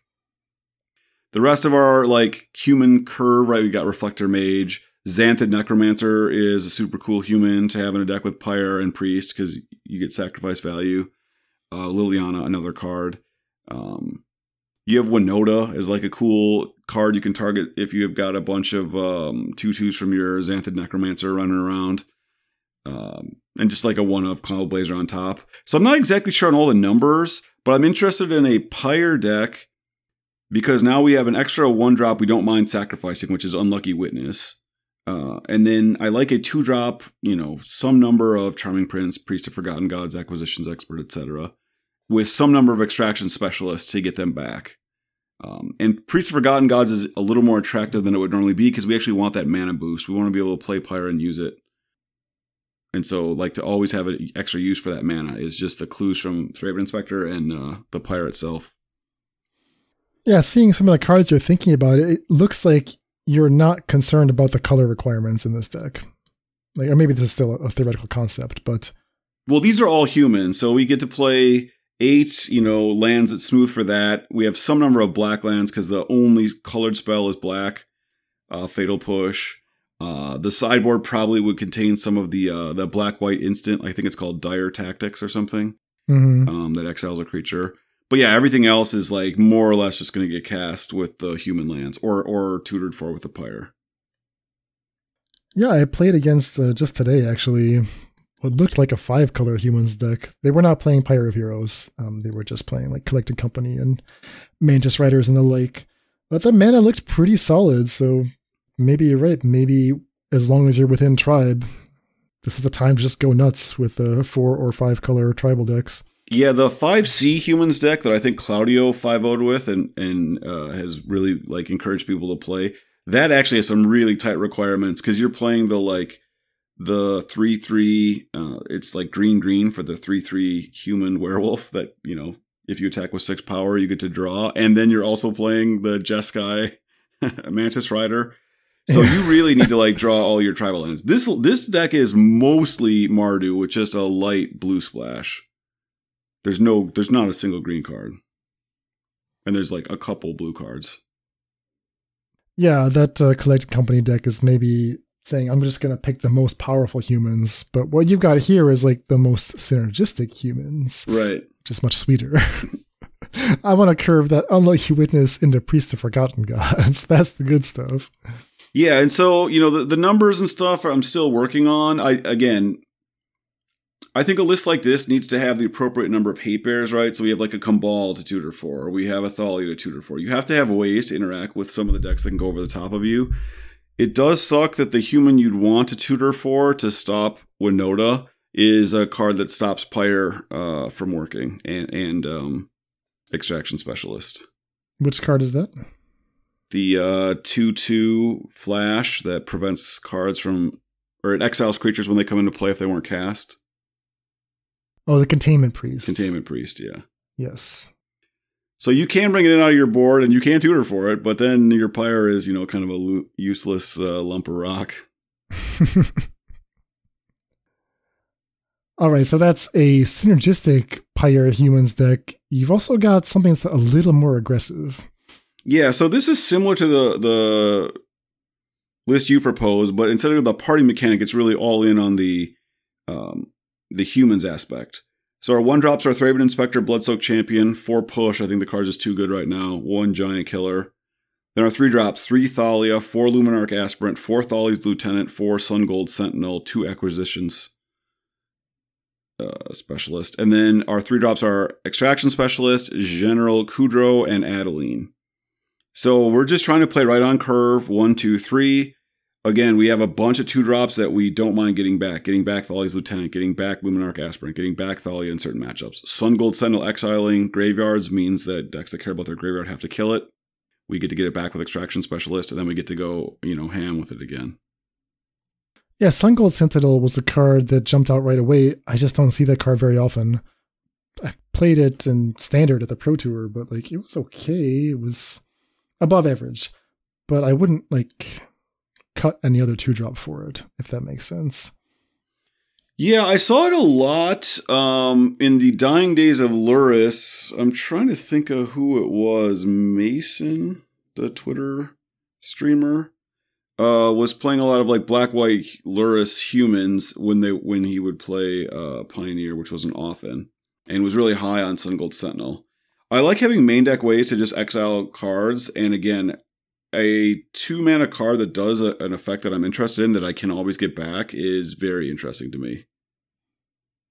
The rest of our like human curve, right? We got Reflector Mage. Xathrid Necromancer is a super cool human to have in a deck with Pyre and Priest because you get sacrifice value. Uh, Liliana, another card. Um, you have Winota as like a cool card you can target if you have got a bunch of um, tutus from your Xathrid Necromancer running around. Um, and just like a one of Cloud Blazer on top. So I'm not exactly sure on all the numbers, but I'm interested in a Pyre deck because now we have an extra one drop we don't mind sacrificing, which is Unlucky Witness. Uh, and then I like a two drop, you know, some number of Charming Prince, Priest of Forgotten Gods, Acquisitions Expert, etc., with some number of extraction specialists to get them back. Um, and Priest of Forgotten Gods is a little more attractive than it would normally be because we actually want that mana boost. We want to be able to play Pyre and use it. And so, like to always have an extra use for that mana is just the clues from Thraben Inspector and uh, the Pyre itself. Yeah, seeing some of the cards you're thinking about, it looks like you're not concerned about the color requirements in this deck. Like, or maybe this is still a theoretical concept, but well, these are all human, so we get to play eight, you know, lands at smooth for that. We have some number of black lands because the only colored spell is black. Uh, Fatal Push. Uh, the sideboard probably would contain some of the uh, the black white instant. I think it's called Dire Tactics or something. mm-hmm. Um, that exiles a creature. But yeah, everything else is like more or less just going to get cast with the human lands or or tutored for with the pyre. yeah, I played against uh, just today actually what looked like a five color humans deck. They were not playing Pyre of Heroes. Um, they were just playing like Collected Company and Mantis Riders and the like. But the mana looked pretty solid, so maybe you're right. Maybe as long as you're within tribe, this is the time to just go nuts with uh, four or five color tribal decks. Yeah, the five C humans deck that I think Claudio five would with and and uh, has really like encouraged people to play. That actually has some really tight requirements because you're playing the like the three three. Uh, it's like green green for the three three human werewolf that you know if you attack with six power you get to draw, and then you're also playing the Jeskai Mantis Rider. So you really need to like draw all your tribal lands. This this deck is mostly Mardu with just a light blue splash. There's no there's not a single green card. And there's like a couple blue cards. Yeah, that uh, Collected Company deck is maybe saying I'm just going to pick the most powerful humans, but what you've got here is like the most synergistic humans, Right. Just much sweeter. I want to curve that unlucky witness into Priest of Forgotten Gods. That's the good stuff. Yeah, and so, you know, the, the numbers and stuff I'm still working on. I again I think a list like this needs to have the appropriate number of hate bears, right? So we have like a Kambal to tutor for, or we have a Thalia to tutor for. You have to have ways to interact with some of the decks that can go over the top of you. It does suck that the human you'd want to tutor for to stop Winota is a card that stops Pyre uh, from working and and um, Extraction Specialist. Which card is that? The uh, two two flash that prevents cards from or it exiles creatures when they come into play if they weren't cast. Oh, the Containment Priest. Containment Priest, yeah. Yes. So you can bring it in out of your board and you can tutor for it, but then your pyre is, you know, kind of a lo- useless uh, lump of rock. All right, so that's a synergistic Pyre humans deck. You've also got something that's a little more aggressive. Yeah, so this is similar to the the list you proposed, but instead of the party mechanic, it's really all in on the um, the humans aspect. So our one drops are Thraben Inspector, Bloodsoaked Champion, four push. I think the card's just too good right now. One Giant Killer. Then our three drops, three Thalia, four Luminarch Aspirant, four Thalia's Lieutenant, four Sungold Sentinel, two Acquisitions uh, Specialist. And then our three drops are Extraction Specialist, General Kudro, and Adeline. So we're just trying to play right on curve, one, two, three. Again, we have a bunch of two drops that we don't mind getting back. Getting back Thalia's Lieutenant, getting back Luminarch Aspirant, getting back Thalia in certain matchups. Sungold Sentinel exiling graveyards means that decks that care about their graveyard have to kill it. We get to get it back with Extraction Specialist, and then we get to go, you know, ham with it again. Yeah, Sungold Sentinel was the card that jumped out right away. I just don't see that card very often. I played it in standard at the Pro Tour, but like it was okay. It was above average. But I wouldn't like cut any other two drop for it, if that makes sense. Yeah, I saw it a lot um, in the dying days of Lurrus. I'm trying to think of who it was. Mason, the Twitter streamer, uh, was playing a lot of like black white Lurrus humans when they when he would play uh, Pioneer, which wasn't often, and was really high on Sungold Sentinel. I like having main deck ways to just exile cards, and again, a two mana card that does a, an effect that I'm interested in that I can always get back is very interesting to me.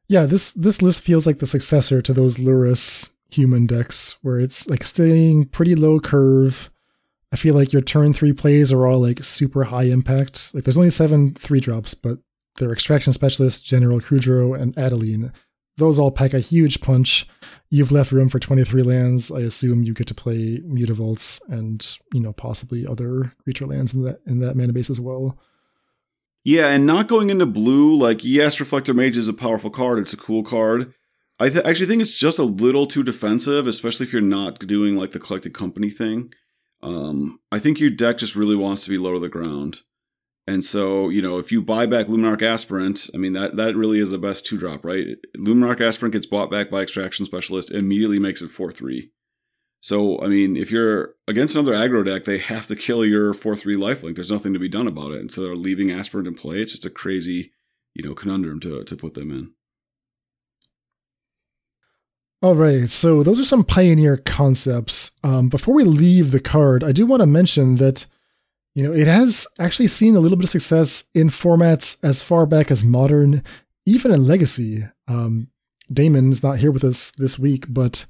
Yeah, this this list feels like the successor to those Lurrus human decks, where it's like staying pretty low curve. I feel like your turn three plays are all like super high impact. Like there's only seven three drops, but they're Extraction Specialist, General Kudro, and Adeline. Those all pack a huge punch. You've left room for 23 lands. I assume you get to play Mutavaults and, you know, possibly other creature lands in that in that mana base as well. Yeah, and not going into blue, like, yes, Reflector Mage is a powerful card. It's a cool card. I th- actually think it's just a little too defensive, especially if you're not doing like the collected company thing. Um, I think your deck just really wants to be low to the ground. And so, you know, if you buy back Luminarch Aspirant, I mean, that, that really is the best two drop, right? Luminarch Aspirant gets bought back by Extraction Specialist, immediately makes it 4 3. So, I mean, if you're against another aggro deck, they have to kill your 4 3 lifelink. There's nothing to be done about it. And so they're leaving Aspirant in play. It's just a crazy, you know, conundrum to, to put them in. All right, so those are some pioneer concepts. Um, before we leave the card, I do want to mention that you know, it has actually seen a little bit of success in formats as far back as modern, even in legacy. Um, Damon's not here with us this week, but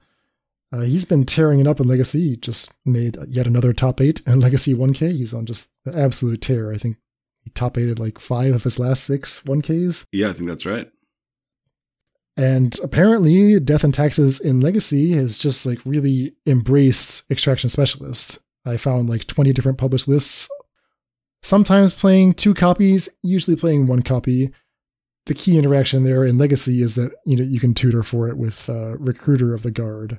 uh, he's been tearing it up in legacy. He just made yet another top eight in legacy 1K. He's on just the absolute tear. I think he top eighted like five of his last six 1Ks. Yeah, I think that's right. And apparently, Death and Taxes in Legacy has just like really embraced Extraction Specialist. I found like 20 different published lists, sometimes playing two copies, usually playing one copy. The key interaction there in Legacy is that you know you can tutor for it with uh, Recruiter of the Guard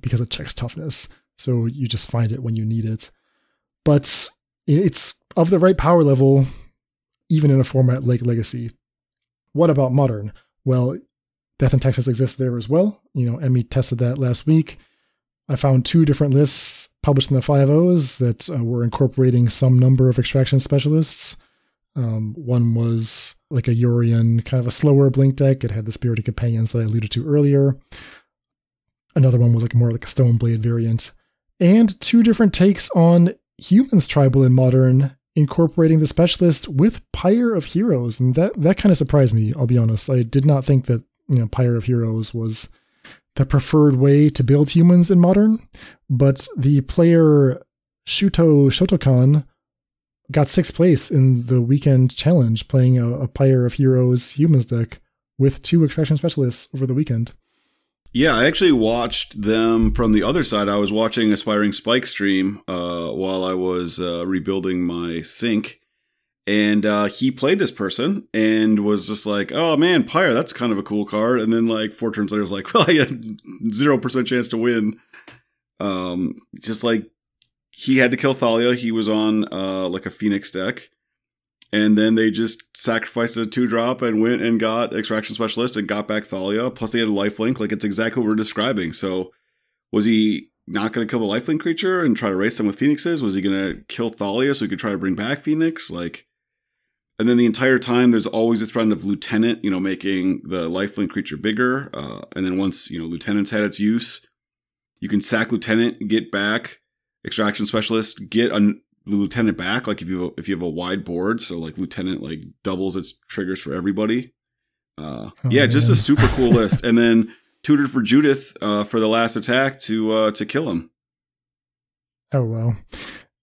because it checks toughness. So you just find it when you need it. But it's of the right power level, even in a format like Legacy. What about Modern? Well, Death and Taxes exists there as well. You know, Emmy tested that last week. I found two different lists published in the 5.0s that uh, were incorporating some number of extraction specialists. Um, one was like a Yorion, kind of a slower blink deck. It had the Spirited Companions that I alluded to earlier. Another one was like more like a Stoneblade variant. And two different takes on humans tribal in modern, incorporating the specialist with Pyre of Heroes. And that, that kind of surprised me, I'll be honest. I did not think that, you know, Pyre of Heroes was the preferred way to build humans in modern, but the player Shuto Shotokan got sixth place in the weekend challenge playing a, a Pyre of Heroes humans deck with two extraction specialists over the weekend. Yeah, I actually watched them from the other side. I was watching Aspiring Spike stream uh, while I was uh, rebuilding my sink and uh, he played this person and was just like, "Oh man, Pyre, that's kind of a cool card." And then like four turns later, was like, "Well, I had zero percent chance to win." Um, just like he had to kill Thalia. He was on uh like a Phoenix deck, and then they just sacrificed a two drop and went and got Extraction Specialist and got back Thalia. Plus, they had a lifelink. Like it's exactly what we're describing. So, was he? Not going to kill the lifelink creature and try to race them with phoenixes? Was he going to kill Thalia so he could try to bring back Phoenix? Like, and then the entire time, there's always a threat of lieutenant, you know, making the lifelink creature bigger. Uh, and then once you know lieutenant's had its use, you can sack lieutenant, get back extraction specialist, get a lieutenant back. Like if you have a, if you have a wide board, so like lieutenant like doubles its triggers for everybody. Uh, oh, yeah, man. just a super cool list. And then tutored for Judith uh, for the last attack to uh, to kill him. Oh well,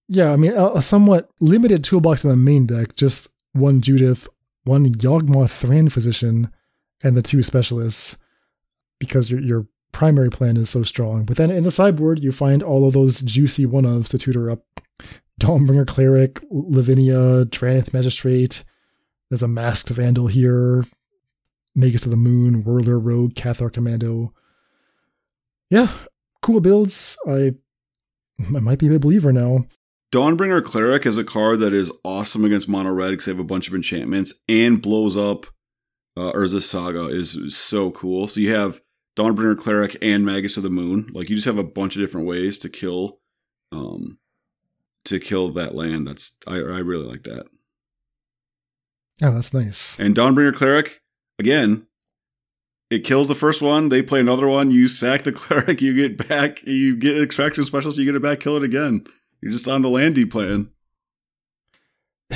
yeah. I mean, a, a somewhat limited toolbox in the main deck. Just one Judith, one Yawgmoth Thran physician, and the two specialists because your your primary plan is so strong. But then in the sideboard, you find all of those juicy one ofs to tutor up. Dawnbringer Cleric, Lavinia, Drannith Magistrate. There's a Masked Vandal here. Magus of the Moon, Whirler Rogue, Cathar Commando. Yeah, cool builds. I I might be a believer now. Dawnbringer Cleric is a card that is awesome against mono red because they have a bunch of enchantments and blows up uh, Urza's Saga is, so cool. So you have Dawnbringer Cleric and Magus of the Moon. Like you just have a bunch of different ways to kill, um, to kill that land. That's I I really like that. Oh, that's nice. And Dawnbringer Cleric again. It kills the first one. They play another one. You sack the cleric. You get back. You get extraction specialist. You get it back. Kill it again. You're just on the landy plan.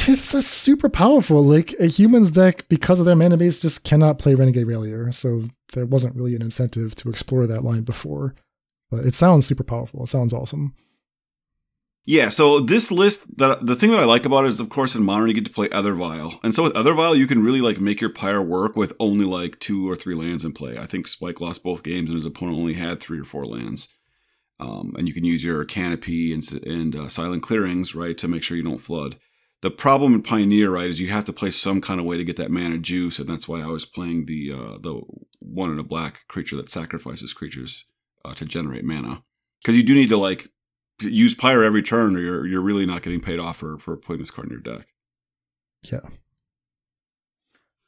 It's a super powerful. Like a human's deck, because of their mana base, just cannot play Renegade Railier. So there wasn't really an incentive to explore that line before. But it sounds super powerful. It sounds awesome. Yeah, so this list, the the thing that I like about it is, of course, in modern you get to play Aether Vial, and so with Aether Vial you can really like make your pyre work with only like two or three lands in play. I think Spike lost both games, and his opponent only had three or four lands. Um, and you can use your canopy and and uh, silent clearings right to make sure you don't flood. The problem in Pioneer right is you have to play some kind of way to get that mana juice, and that's why I was playing the uh, the one in a black creature that sacrifices creatures uh, to generate mana because you do need to like use pyre every turn or you're you're really not getting paid off for, for putting this card in your deck. Yeah.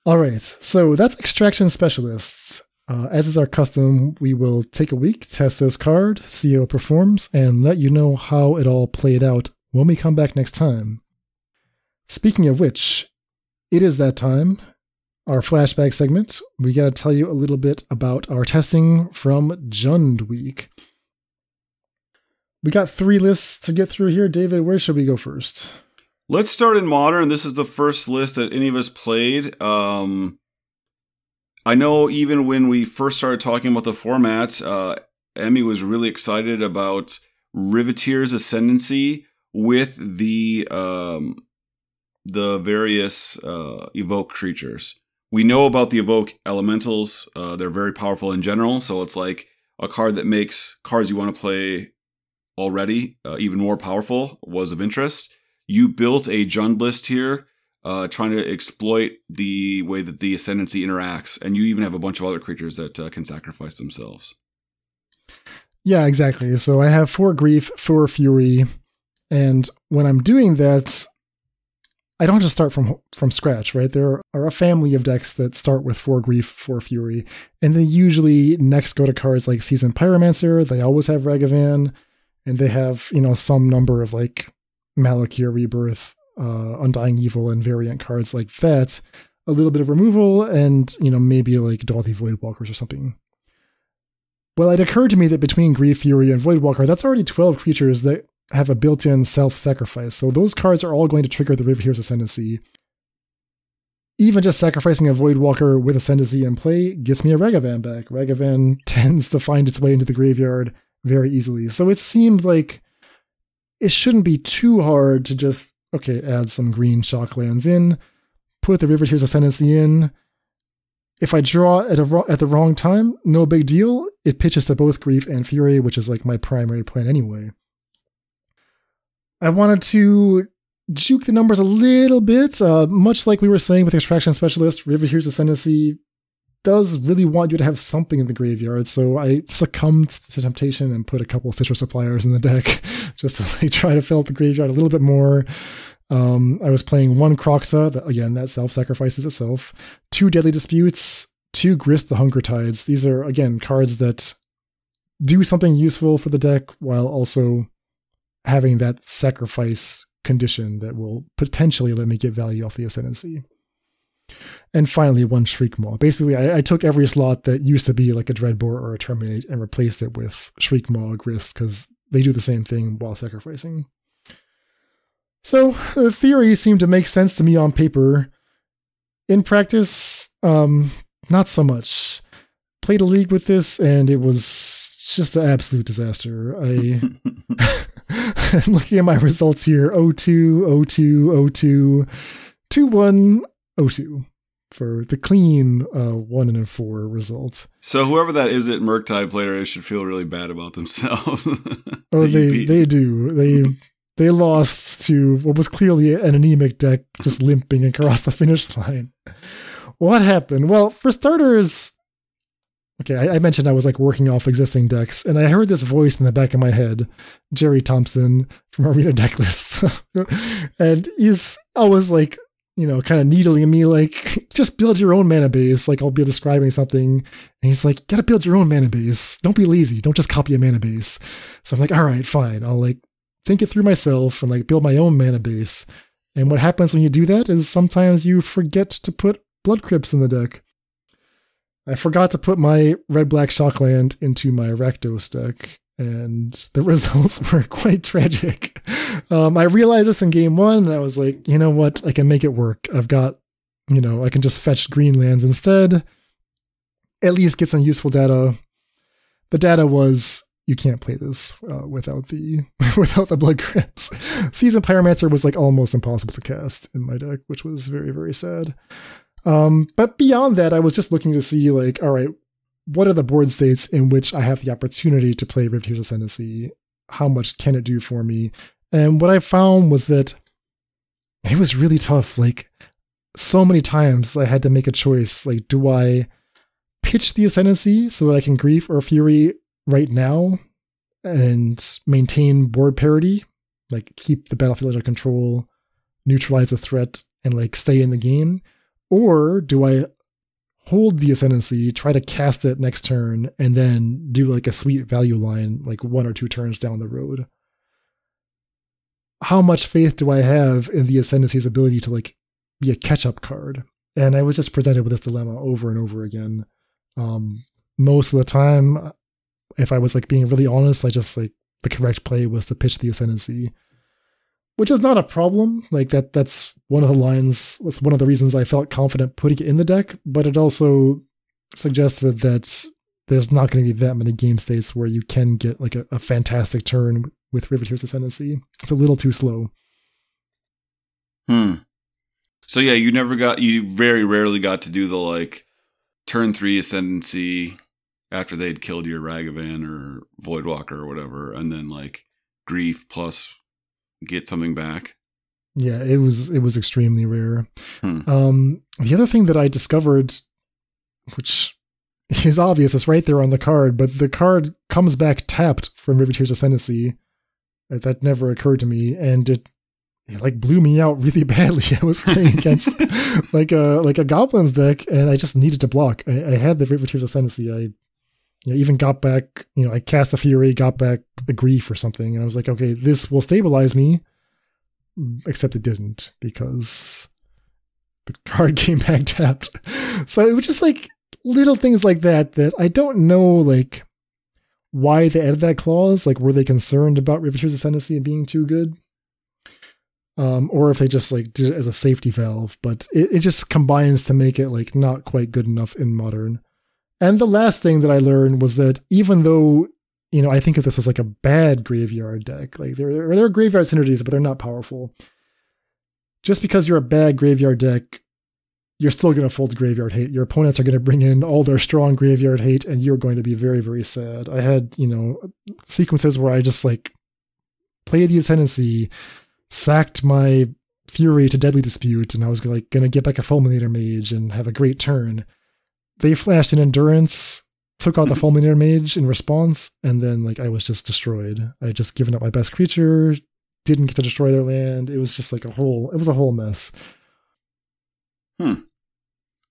All right. So that's extraction specialists. Uh, as is our custom, we will take a week, test this card, see how it performs, and let you know how it all played out when we come back next time. Speaking of which, it is that time, our flashback segment. We got to tell you a little bit about our testing from Jund Week. We got three lists to get through here. David, where should we go first? Let's start in modern. This is the first list that any of us played. Um, I know even when we first started talking about the format, uh, Emmy was really excited about Riveteer's Ascendancy with the um, the various uh, evoke creatures. We know about the evoke elementals. Uh, they're very powerful in general, so it's like a card that makes cards you want to play already, uh, even more powerful, was of interest. You built a Jund list here, uh, trying to exploit the way that the Ascendancy interacts, and you even have a bunch of other creatures that uh, can sacrifice themselves. Yeah, exactly. So I have four grief, four fury, and when I'm doing that, I don't just start from from scratch, right? There are a family of decks that start with four grief, four fury, and they usually next go to cards like Seasoned Pyromancer. They always have Ragavan and they have you know some number of like Malakir Rebirth, uh, Undying Evil, and variant cards like that. A little bit of removal, and you know maybe like Dauthi Voidwalkers or something. Well, it occurred to me that between Grief Fury and Voidwalker, that's already twelve creatures that have a built-in self-sacrifice. So those cards are all going to trigger the Riveteer's Ascendancy. Even just sacrificing a Voidwalker with Ascendancy in play gets me a Ragavan back. Ragavan tends to find its way into the graveyard very easily. So it seemed like it shouldn't be too hard to just, okay, add some green shocklands in, put the Riveteer's Ascendancy in. If I draw at, a, at the wrong time, no big deal. It pitches to both Grief and Fury, which is like my primary plan anyway. I wanted to juke the numbers a little bit, uh, much like we were saying with Extraction Specialist, Riveteer's Ascendancy does really want you to have something in the graveyard. So I succumbed to temptation and put a couple Stitcher's Suppliers in the deck just to like, try to fill up the graveyard a little bit more. Um, I was playing one Kroxa, that, again, that self sacrifices itself, two Deadly Disputes, two Grist the Hunger Tides. These are, again, cards that do something useful for the deck while also having that sacrifice condition that will potentially let me get value off the Ascendancy. And finally, one Shriekmaw. Basically, I, I, took every slot that used to be like a Dreadbore or a Terminate and replaced it with Shriekmaw Grist because they do the same thing while sacrificing. So the theory seemed to make sense to me on paper. In practice, um, not so much. Played a league with this, and it was just an absolute disaster. I am looking at my results here: 02, 02, 02, 2 1, 02 for the clean uh, one and four results. So whoever that is at Murktide player should feel really bad about themselves. oh, they they do. They they lost to what was clearly an anemic deck, just limping across the finish line. What happened? Well, for starters, okay, I, I mentioned I was like working off existing decks, and I heard this voice in the back of my head, Jerry Thompson from Arena Deck List, and he's always like you know, kind of needling me, like, just build your own mana base. Like, I'll be describing something, and he's like, gotta build your own mana base. Don't be lazy. Don't just copy a mana base. So I'm like, all right, fine. I'll like think it through myself and like build my own mana base. And what happens when you do that is sometimes you forget to put blood crypts in the deck. I forgot to put my red black shockland into my Rakdos deck, and the results were quite tragic. Um, I realized this in game one, and I was like, you know what? I can make it work. I've got, you know, I can just fetch green lands instead, at least get some useful data. The data was you can't play this uh, without the without the blood crypts. Season Pyromancer was like almost impossible to cast in my deck, which was very very sad. Um, but beyond that, I was just looking to see like, all right, what are the board states in which I have the opportunity to play Rift Riveteer's Ascendancy? How much can it do for me? And what I found was that it was really tough. Like so many times I had to make a choice. Like, do I pitch the Ascendancy so that I can Grief or Fury right now and maintain board parity? Like keep the battlefield under control, neutralize a threat, and like stay in the game? Or do I hold the ascendancy, try to cast it next turn, and then do like a sweet value line like one or two turns down the road. How much faith do I have in the ascendancy's ability to like be a catch up card? And I was just presented with this dilemma over and over again. Um, most of the time, if I was like being really honest, I just like the correct play was to pitch the ascendancy which is not a problem. Like that, that's one of the lines. Was one of the reasons I felt confident putting it in the deck. But it also suggested that there's not going to be that many game states where you can get like a, a fantastic turn with Riveteer's Ascendancy. It's a little too slow. Hmm. So yeah, you never got. You very rarely got to do the like turn three Ascendancy after they'd killed your Ragavan or Voidwalker or whatever, and then like grief plus get something back. Yeah, it was it was extremely rare. Hmm. Um, the other thing that I discovered, which is obvious, it's right there on the card, but the card comes back tapped from Riveteer's Ascendancy. That never occurred to me, and it, it like blew me out really badly. I was playing against like a like a goblins deck, and I just needed to block. I, I had the Riveteer's Ascendancy. I you know, even got back, you know, I cast a Fury, got back a Grief or something, and I was like, okay, this will stabilize me. Except it didn't because the card came back tapped. So it was just like little things like that that I don't know, like why they added that clause. Like, were they concerned about Riveteer's Ascendancy and being too good? Um, or if they just like did it as a safety valve, but it, it just combines to make it like not quite good enough in modern. And the last thing that I learned was that even though, you know, I think of this as like a bad graveyard deck, like there, there are graveyard synergies, but they're not powerful. Just because you're a bad graveyard deck, you're still going to fold graveyard hate. Your opponents are going to bring in all their strong graveyard hate, and you're going to be very, very sad. I had, you know, sequences where I just like played the Ascendancy, sacked my Fury to Deadly Dispute, and I was like going to get back a Fulminator Mage and have a great turn they flashed an endurance, took out the fulminator mage in response, and then like I was just destroyed. I had just given up my best creature, didn't get to destroy their land. It was just like a whole it was a whole mess. Hmm.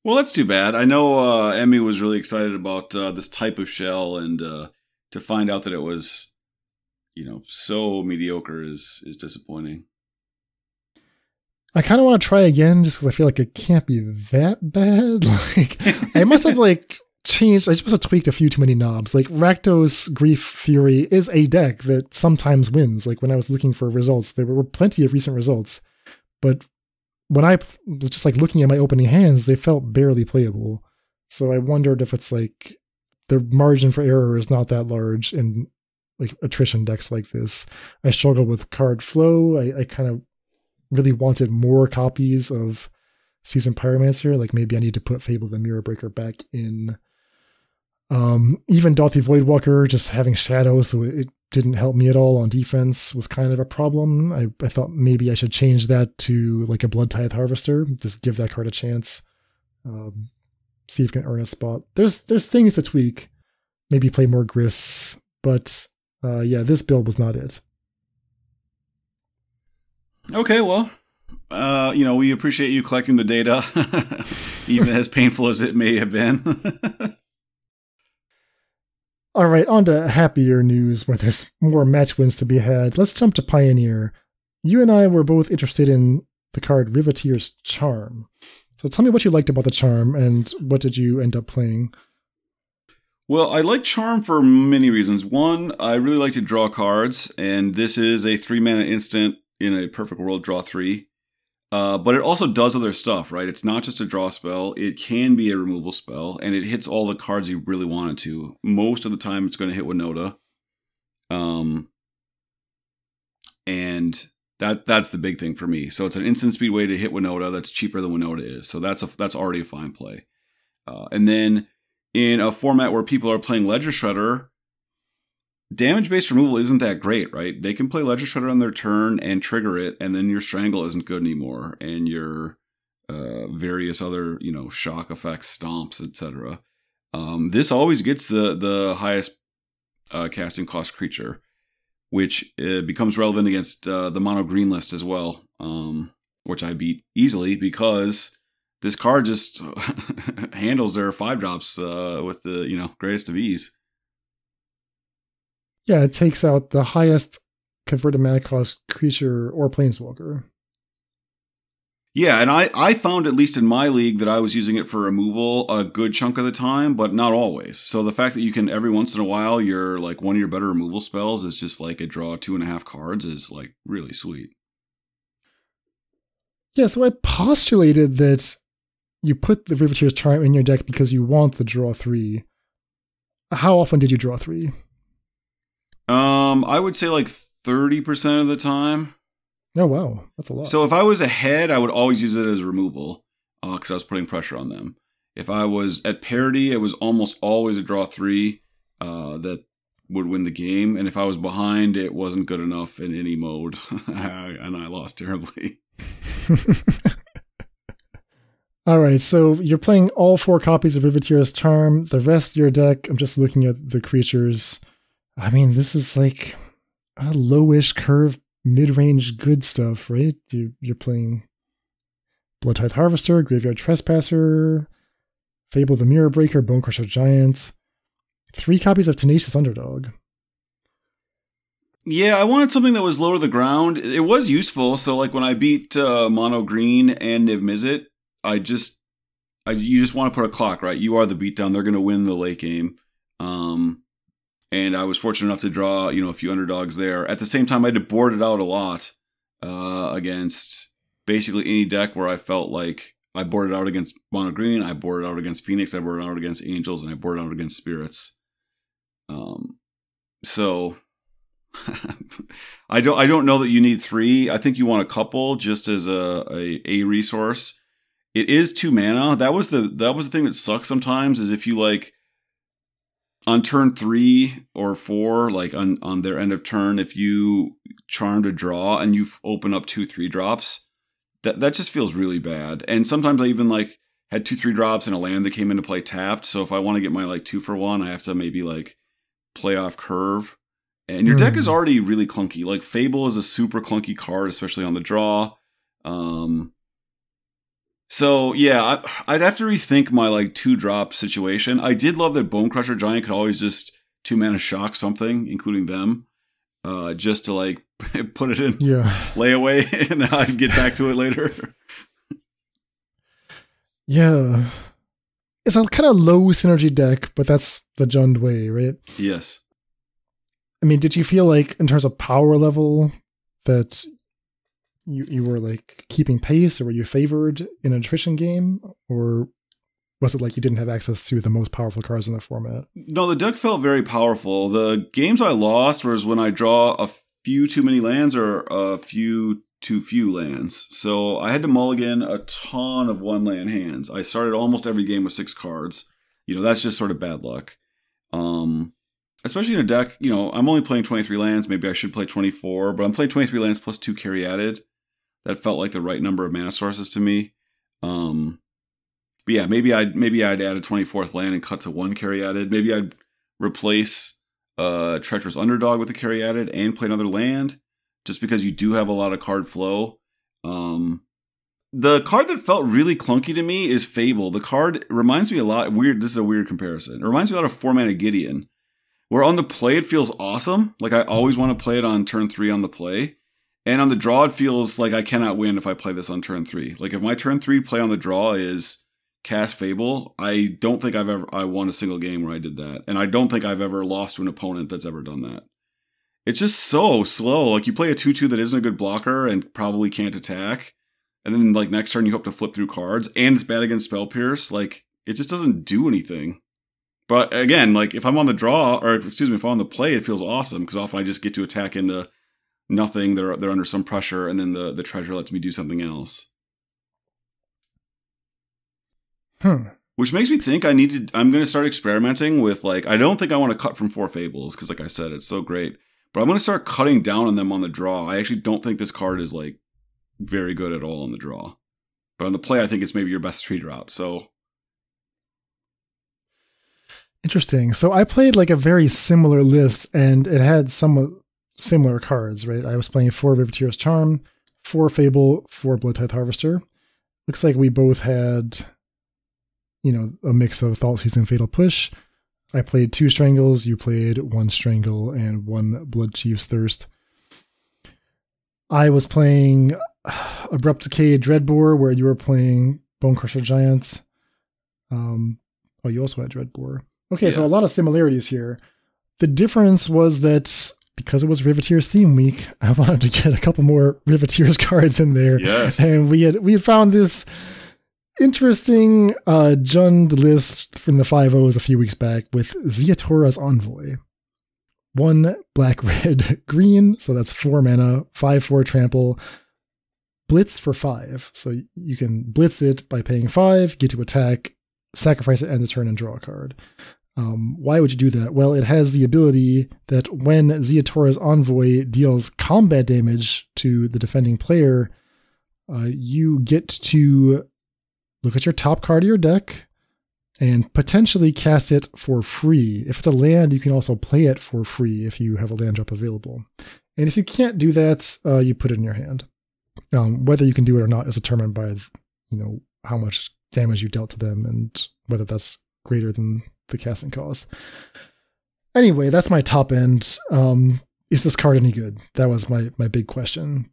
Well, that's too bad. I know uh, Emmy was really excited about uh, this type of shell, and uh, to find out that it was, you know, so mediocre is is disappointing. I kind of want to try again just because I feel like it can't be that bad. Like, I must have like changed, I just must have tweaked a few too many knobs. Like, Rakdos Grief Fury is a deck that sometimes wins. Like, when I was looking for results, there were plenty of recent results. But when I was just like looking at my opening hands, they felt barely playable. So I wondered if it's like the margin for error is not that large in like attrition decks like this. I struggle with card flow. I, I kind of really wanted more copies of Season Pyromancer. Like maybe I need to put Fable the Mirror Breaker back in. Um, even Dauthi Voidwalker just having Shadow, so it didn't help me at all on defense, was kind of a problem. I, I thought maybe I should change that to like a Blood Tithe Harvester, just give that card a chance. Um, see if it can earn a spot. There's there's things to tweak. Maybe play more Gris, but uh, yeah, this build was not it. Okay, well, Uh, you know, we appreciate you collecting the data, even as painful as it may have been. All right, on to happier news where there's more match wins to be had. Let's jump to Pioneer. You and I were both interested in the card Riveteer's Charm. So tell me what you liked about the charm and what did you end up playing? Well, I like Charm for many reasons. One, I really like to draw cards, and this is a three mana instant in a perfect world draw three. Uh, but it also does other stuff, right? It's not just a draw spell, it can be a removal spell, and it hits all the cards you really want it to. Most of the time, it's going to hit Winota. Um, and that that's the big thing for me. So it's an instant speed way to hit Winota that's cheaper than Winota is. So that's a that's already a fine play. Uh, and then in a format where people are playing Ledger Shredder, damage based removal isn't that great, right? They can play Ledger Shredder on their turn and trigger it, and then your Strangle isn't good anymore, and your uh, various other you know shock effects, stomps, etc. Um, this always gets the the highest uh, casting cost creature, which uh, becomes relevant against uh, the mono green list as well, um, which I beat easily because this card just handles their five drops uh, with the you know greatest of ease. Yeah, it takes out the highest converted mana cost creature or planeswalker. Yeah, and I, I found at least in my league that I was using it for removal a good chunk of the time, but not always. So the fact that you can every once in a while your like one of your better removal spells is just like a draw two and a half cards is like really sweet. Yeah, so I postulated that you put the Riveteer's Charm in your deck because you want the draw three. How often did you draw three? Um, I would say like thirty percent of the time. Oh wow, that's a lot. So if I was ahead, I would always use it as removal because uh, I was putting pressure on them. If I was at parity, it was almost always a draw three uh, that would win the game. And if I was behind, it wasn't good enough in any mode, and I lost terribly. All right, so you're playing all four copies of Riveteer's Charm. The rest of your deck, I'm just looking at the creatures. I mean, this is like a lowish curve, mid-range good stuff, right? You, you're playing Bloodtithe Harvester, Graveyard Trespasser, Fable the Mirror Breaker, Bonecrusher Giant. Three copies of Tenacious Underdog. Yeah, I wanted something that was low to the ground. It was useful. So, like when I beat uh, Mono Green and Niv Mizzet, I just, I you just want to put a clock, right? You are the beatdown. They're going to win the late game. Um, and I was fortunate enough to draw, you know, a few underdogs there. At the same time, I had to board it out a lot uh, against basically any deck where I felt like I boarded out against Mono Green, I boarded out against Phoenix, I boarded out against Angels, and I boarded out against Spirits. Um, so I don't I don't know that you need three. I think you want a couple just as a, a a resource. It is two mana. That was the that was the thing that sucks sometimes is if you like on turn three or four, like on, on their end of turn, if you charm to draw and you open up two three drops, that that just feels really bad. And sometimes I even like had two three drops and a land that came into play tapped. So if I want to get my like two for one, I have to maybe like play off curve. And your mm. deck is hmm. already really clunky. Like Fable is a super clunky card, especially on the draw. Um, so yeah, I, would have to rethink my like two drop situation. I did love that Bonecrusher Giant could always just two mana shock something, including them, uh, just to like put it in yeah. layaway and I get back to it later. yeah, it's a kind of low synergy deck, but that's the Jund way, right? Yes. I mean, did you feel like in terms of power level that you you were like keeping pace, or were you favored in an attrition game, or was it like you didn't have access to the most powerful cards in the format? No, the deck felt very powerful. The games I lost was when I draw a few too many lands or a few too few lands. So I had to mulligan a ton of one land hands. I started almost every game with six cards. You know, that's just sort of bad luck. Um, especially in a deck, you know, I'm only playing 23 lands. Maybe I should play 24, but I'm playing 23 lands plus two Caryatid that felt like the right number of mana sources to me. Um, but yeah, maybe I'd maybe I'd add a 24th land and cut to one Caryatid. Maybe I'd replace uh, treacherous underdog with a Caryatid and play another land, just because you do have a lot of card flow. Um, the card that felt really clunky to me is Fable. The card reminds me a lot. Weird. This is a weird comparison. It reminds me a lot of four mana Gideon, where on the play it feels awesome. Like I always want to play it on turn three on the play, and on the draw it feels like I cannot win if I play this on turn three. Like if my turn three play on the draw is cast Fable, I don't think I've ever I won a single game where I did that, and I don't think I've ever lost to an opponent that's ever done that. It's just so slow. Like you play a two two that isn't a good blocker and probably can't attack and then like next turn you hope to flip through cards, and it's bad against spell pierce. Like it just doesn't do anything. But again, like if I'm on the draw, or excuse me, if I'm on the play, it feels awesome because often I just get to attack into nothing. They're they're under some pressure, and then the the treasure lets me do something else. Hmm. Which makes me think I need to. I'm going to start experimenting with like I don't think I want to cut from four fables because like I said, it's so great. But I'm going to start cutting down on them on the draw. I actually don't think this card is like very good at all on the draw. But on the play, I think it's maybe your best three drop. So interesting. So I played like a very similar list, and it had some similar cards. Right, I was playing four Riveteer's Charm, four Fable, four Bloodtithe Harvester. Looks like we both had, you know, a mix of Thoughtseize and Fatal Push. I played two Strangles. You played one Strangle and one Bloodchief's Thirst. I was playing Abrupt Decay Dreadbore, where you were playing Bonecrusher Giants. Um, oh, you also had Dreadbore. Okay, yeah. so a lot of similarities here. The difference was that because it was Riveteer's theme week, I wanted to get a couple more Riveteer's cards in there. Yes. And we had we had found this interesting uh Jund list from the five O's a few weeks back with Ziatora's Envoy. One black, red, green, so that's four mana, five four trample, blitz for five. So you can blitz it by paying five, get to attack, sacrifice it, end the turn, and draw a card. Um, why would you do that? Well, it has the ability that when Ziatora's Envoy deals combat damage to the defending player, uh, you get to look at your top card of your deck and potentially cast it for free. If it's a land, you can also play it for free if you have a land drop available. And if you can't do that, uh, you put it in your hand. Um, whether you can do it or not is determined by you know how much damage you dealt to them and whether that's greater than the casting cost. Anyway, that's my top end. Um, is this card any good? That was my my big question.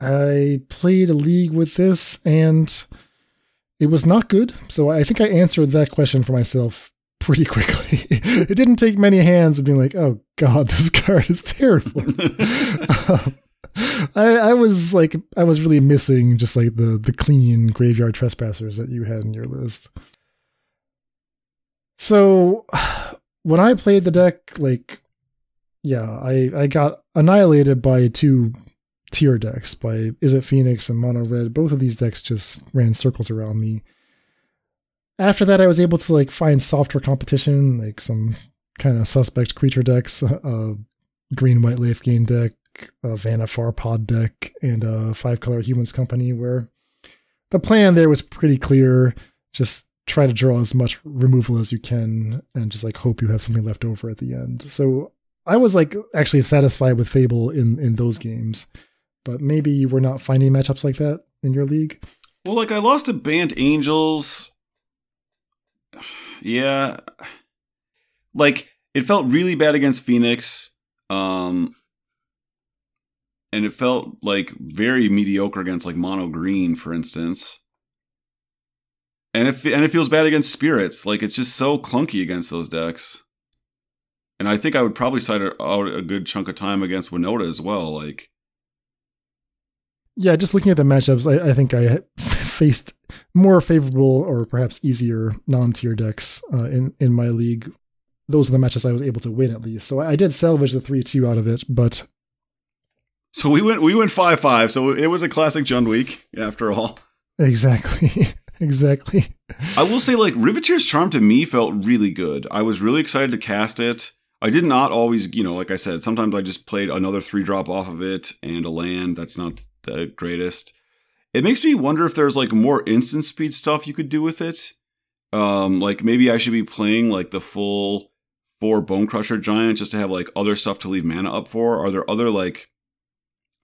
I played a league with this and it was not good. So I think I answered that question for myself pretty quickly. it didn't take many hands of being like, "Oh God, this card is terrible." um, I, I was like I was really missing just like the the clean graveyard trespassers that you had in your list. So when I played the deck, like yeah, I I got annihilated by two tier decks by Is it Phoenix and Mono Red. Both of these decks just ran circles around me. After that, I was able to like find softer competition, like some kind of suspect creature decks, uh, green white life gain deck, a Vannifar pod deck, and a five color humans company where the plan there was pretty clear. Just try to draw as much removal as you can and just like hope you have something left over at the end. So I was like actually satisfied with Fable in in those games, but maybe you were not finding matchups like that in your league. Well, like I lost to Band Angels. Yeah. Like it felt really bad against Phoenix. Um and it felt like very mediocre against like mono green, for instance. And it and it feels bad against spirits. Like it's just so clunky against those decks. And I think I would probably side out a good chunk of time against Winota as well. Like, yeah, just looking at the matchups, I, I think I faced more favorable or perhaps easier non-tier decks uh, in in my league. Those are the matches I was able to win at least. So I did salvage the three two out of it, but so we went we went five five. So it was a classic Jund week after all. Exactly. exactly. I will say, like Riveteer's Charm to me felt really good. I was really excited to cast it. I did not always, you know, like I said, sometimes I just played another three drop off of it and a land. That's not the greatest. It makes me wonder if there's like more instant speed stuff you could do with it. Um, like maybe I should be playing like the full four Bonecrusher Giant just to have like other stuff to leave mana up for. Are there other like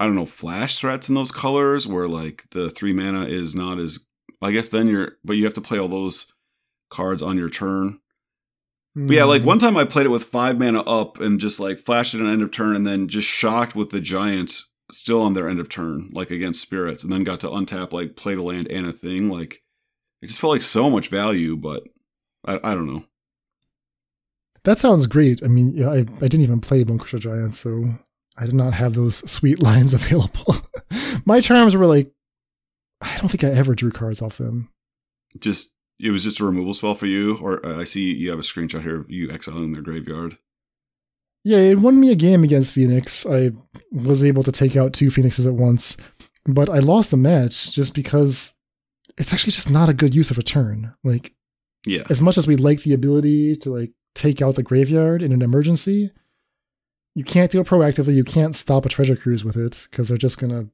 I don't know, flash threats in those colors where like the three mana is not as I guess then you're but you have to play all those cards on your turn. But yeah, like Mm, one time I played it with five mana up and just like flashed it at end of turn and then just shocked with the giant still on their end of turn, like against spirits, and then got to untap, like play the land and a thing. Like it just felt like so much value, but I, I don't know. That sounds great. I mean, yeah, I, I didn't even play Bonecrusher Giant, so I did not have those sweet lines available. My charms were like, I don't think I ever drew cards off them. Just it was just a removal spell for you, or uh, I see you have a screenshot here of you exiling their graveyard. Yeah, it won me a game against Phoenix. I was able to take out two Phoenixes at once, but I lost the match just because it's actually just not a good use of a turn. Like, Yeah, as much as we like the ability to like take out the graveyard in an emergency, you can't do it proactively. You can't stop a treasure cruise with it because they're just gonna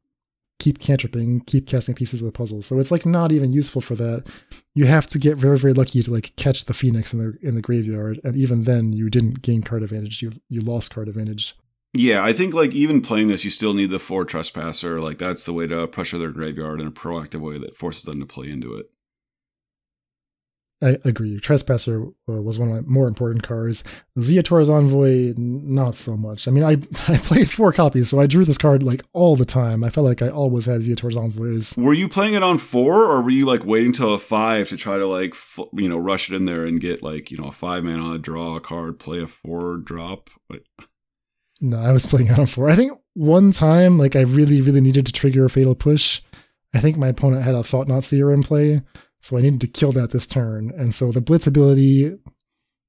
keep cantripping, keep casting pieces of the puzzle. So it's like not even useful for that. You have to get very, very lucky to like catch the phoenix in the in the graveyard, and even then, you didn't gain card advantage. You you lost card advantage. yeah. I think like even playing this, you still need the four trespasser. Like that's the way to pressure their graveyard in a proactive way that forces them to play into it. I agree. Trespasser uh, was one of my more important cards. Ziatora's Envoy, not so much. I mean, I I played four copies, so I drew this card like all the time. I felt like I always had Ziatora's Envoys. Were you playing it on four, or were you like waiting till a five to try to like f- you know rush it in there and get like you know a five mana draw a card, play a four drop? No, I was playing out on four. I think one time, like I really, really needed to trigger a fatal push. I think my opponent had a Thought Knot Seer in play, so I needed to kill that this turn. And so the Blitz ability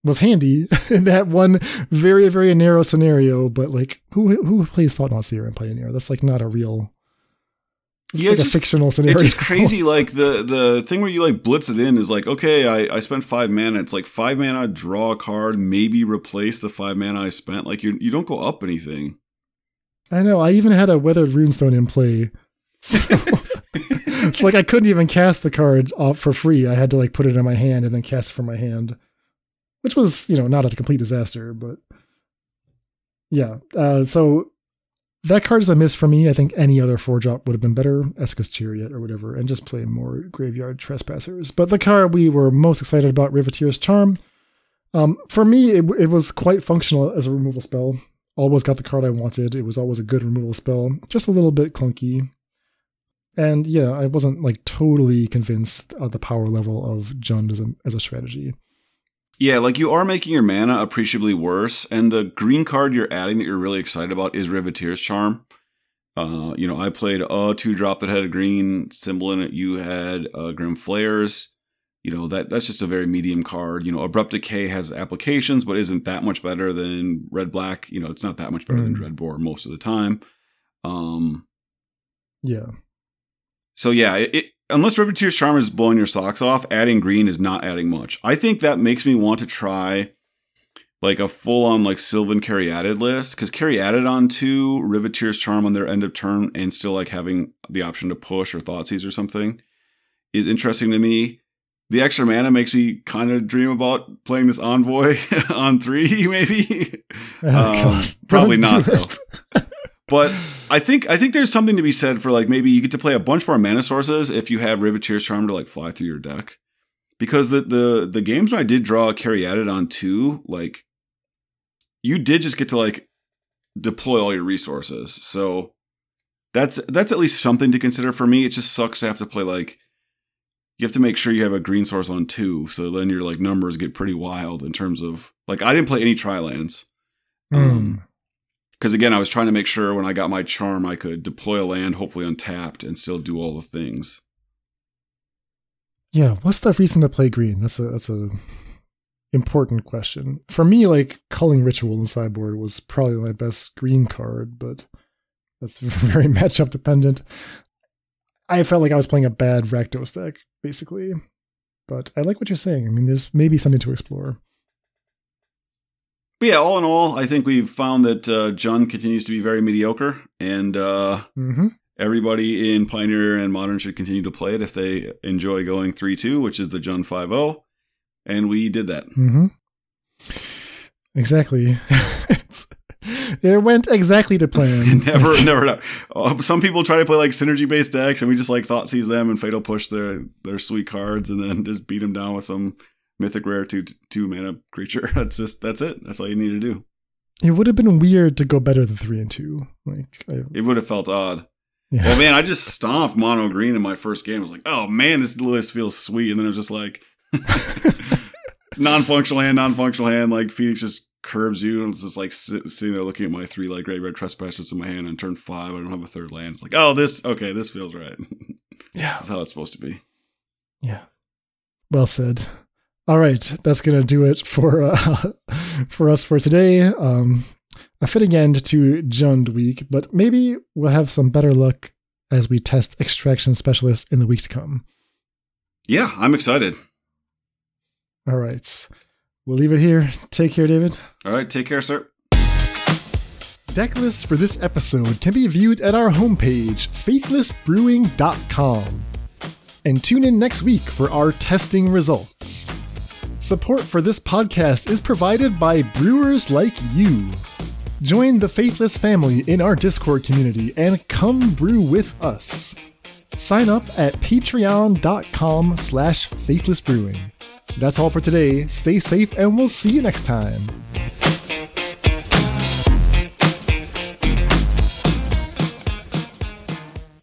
was handy in that one very, very narrow scenario. But like, who who plays Thought Knot Seer in Pioneer? That's like not a real. It's Yeah, like it's a just- fictional scenario. it's just crazy. Like the the thing where you like blitz it in is like okay, I I spent five mana. It's like five mana, draw a card, maybe replace the five mana I spent. Like you you don't go up anything. I know. I even had a Weathered Runestone in play. So it's like I couldn't even cast the card off for free. I had to like put it in my hand and then cast it from my hand, which was you know not a complete disaster, but yeah. Uh, so that card is a miss for me. I think any other four drop would have been better, Esika's Chariot or whatever, and just play more Graveyard Trespassers. But the card we were most excited about, Riveteer's Charm. Um, for me, it, it was quite functional as a removal spell. Always got the card I wanted. It was always a good removal spell, just a little bit clunky. And yeah, I wasn't like totally convinced of the power level of Jund as a as a strategy. Yeah, like you are making your mana appreciably worse, and the green card you're adding that you're really excited about is Riveteer's Charm. Uh, you know, I played a two drop that had a green symbol in it. You had uh, Grim Flayers. You know that that's just a very medium card. You know, Abrupt Decay has applications, but isn't that much better than Red Black. You know, it's not that much better than Mm. Dreadbore most of the time. Um, Yeah. So yeah, it, it, unless Riveteer's Charm is blowing your socks off, adding green is not adding much. I think that makes me want to try like a full on like Sylvan Caryatid list because Caryatid on to Riveteer's Charm on their end of turn and still like having the option to push or Thoughtseize or something is interesting to me. The extra mana makes me kind of dream about playing this envoy on three, maybe. Oh, Um, probably Don't not, though. But I think I think there's something to be said for like maybe you get to play a bunch more mana sources if you have Riveteer's Charm to like fly through your deck. Because the the the games when I did draw a Caryatid on two, like you did just get to like deploy all your resources. So that's that's at least something to consider for me. It just sucks to have to play like you have to make sure you have a green source on two, so then your like numbers get pretty wild in terms of like I didn't play any tri lands. Mm. Because again, I was trying to make sure when I got my charm, I could deploy a land, hopefully untapped, and still do all the things. Yeah, what's the reason to play green? That's a that's a important question. For me, like culling ritual in sideboard was probably my best green card, but that's very matchup dependent. I felt like I was playing a bad Rakdos deck, basically. But I like what you're saying. I mean, there's maybe something to explore. But yeah, all in all, I think we've found that uh, Jund continues to be very mediocre, and uh, hmm everybody in Pioneer and Modern should continue to play it if they enjoy going 3 2, which is the Jund 5 0. And we did that. hmm Exactly. It went exactly to plan. never, never. Uh, some people try to play like synergy based decks, and we just like thought seize them and fatal push their their sweet cards, and then just beat them down with some mythic rare two two mana creature. That's just that's it. That's all you need to do. It would have been weird to go better than three and two. Like I, It would have felt odd. yeah. Well, man, I just stomped mono green in my first game. I was like, oh man, this list feels sweet. And then I was just like non functional hand, non functional hand. Like Phoenix just curbs you. And it's just like sit, sitting there looking at my three like graveyard trespassers in my hand And turn five. I don't have a third land. It's like, oh, this, okay, this feels right. yeah. this is how it's supposed to be. Yeah. Well said. All right, that's gonna do it for uh, for us for today. Um, a fitting end to Jund week, but maybe we'll have some better luck as we test extraction specialists in the weeks to come. Yeah, I'm excited. All right, we'll leave it here. Take care, David. All right, take care, sir. Deck lists for this episode can be viewed at our homepage, faithlessbrewing.com. And tune in next week for our testing results. Support for this podcast is provided by brewers like you. Join the Faithless family in our Discord community and come brew with us. Sign up at patreon.com slash faithlessbrewing. That's all for today. Stay safe and we'll see you next time.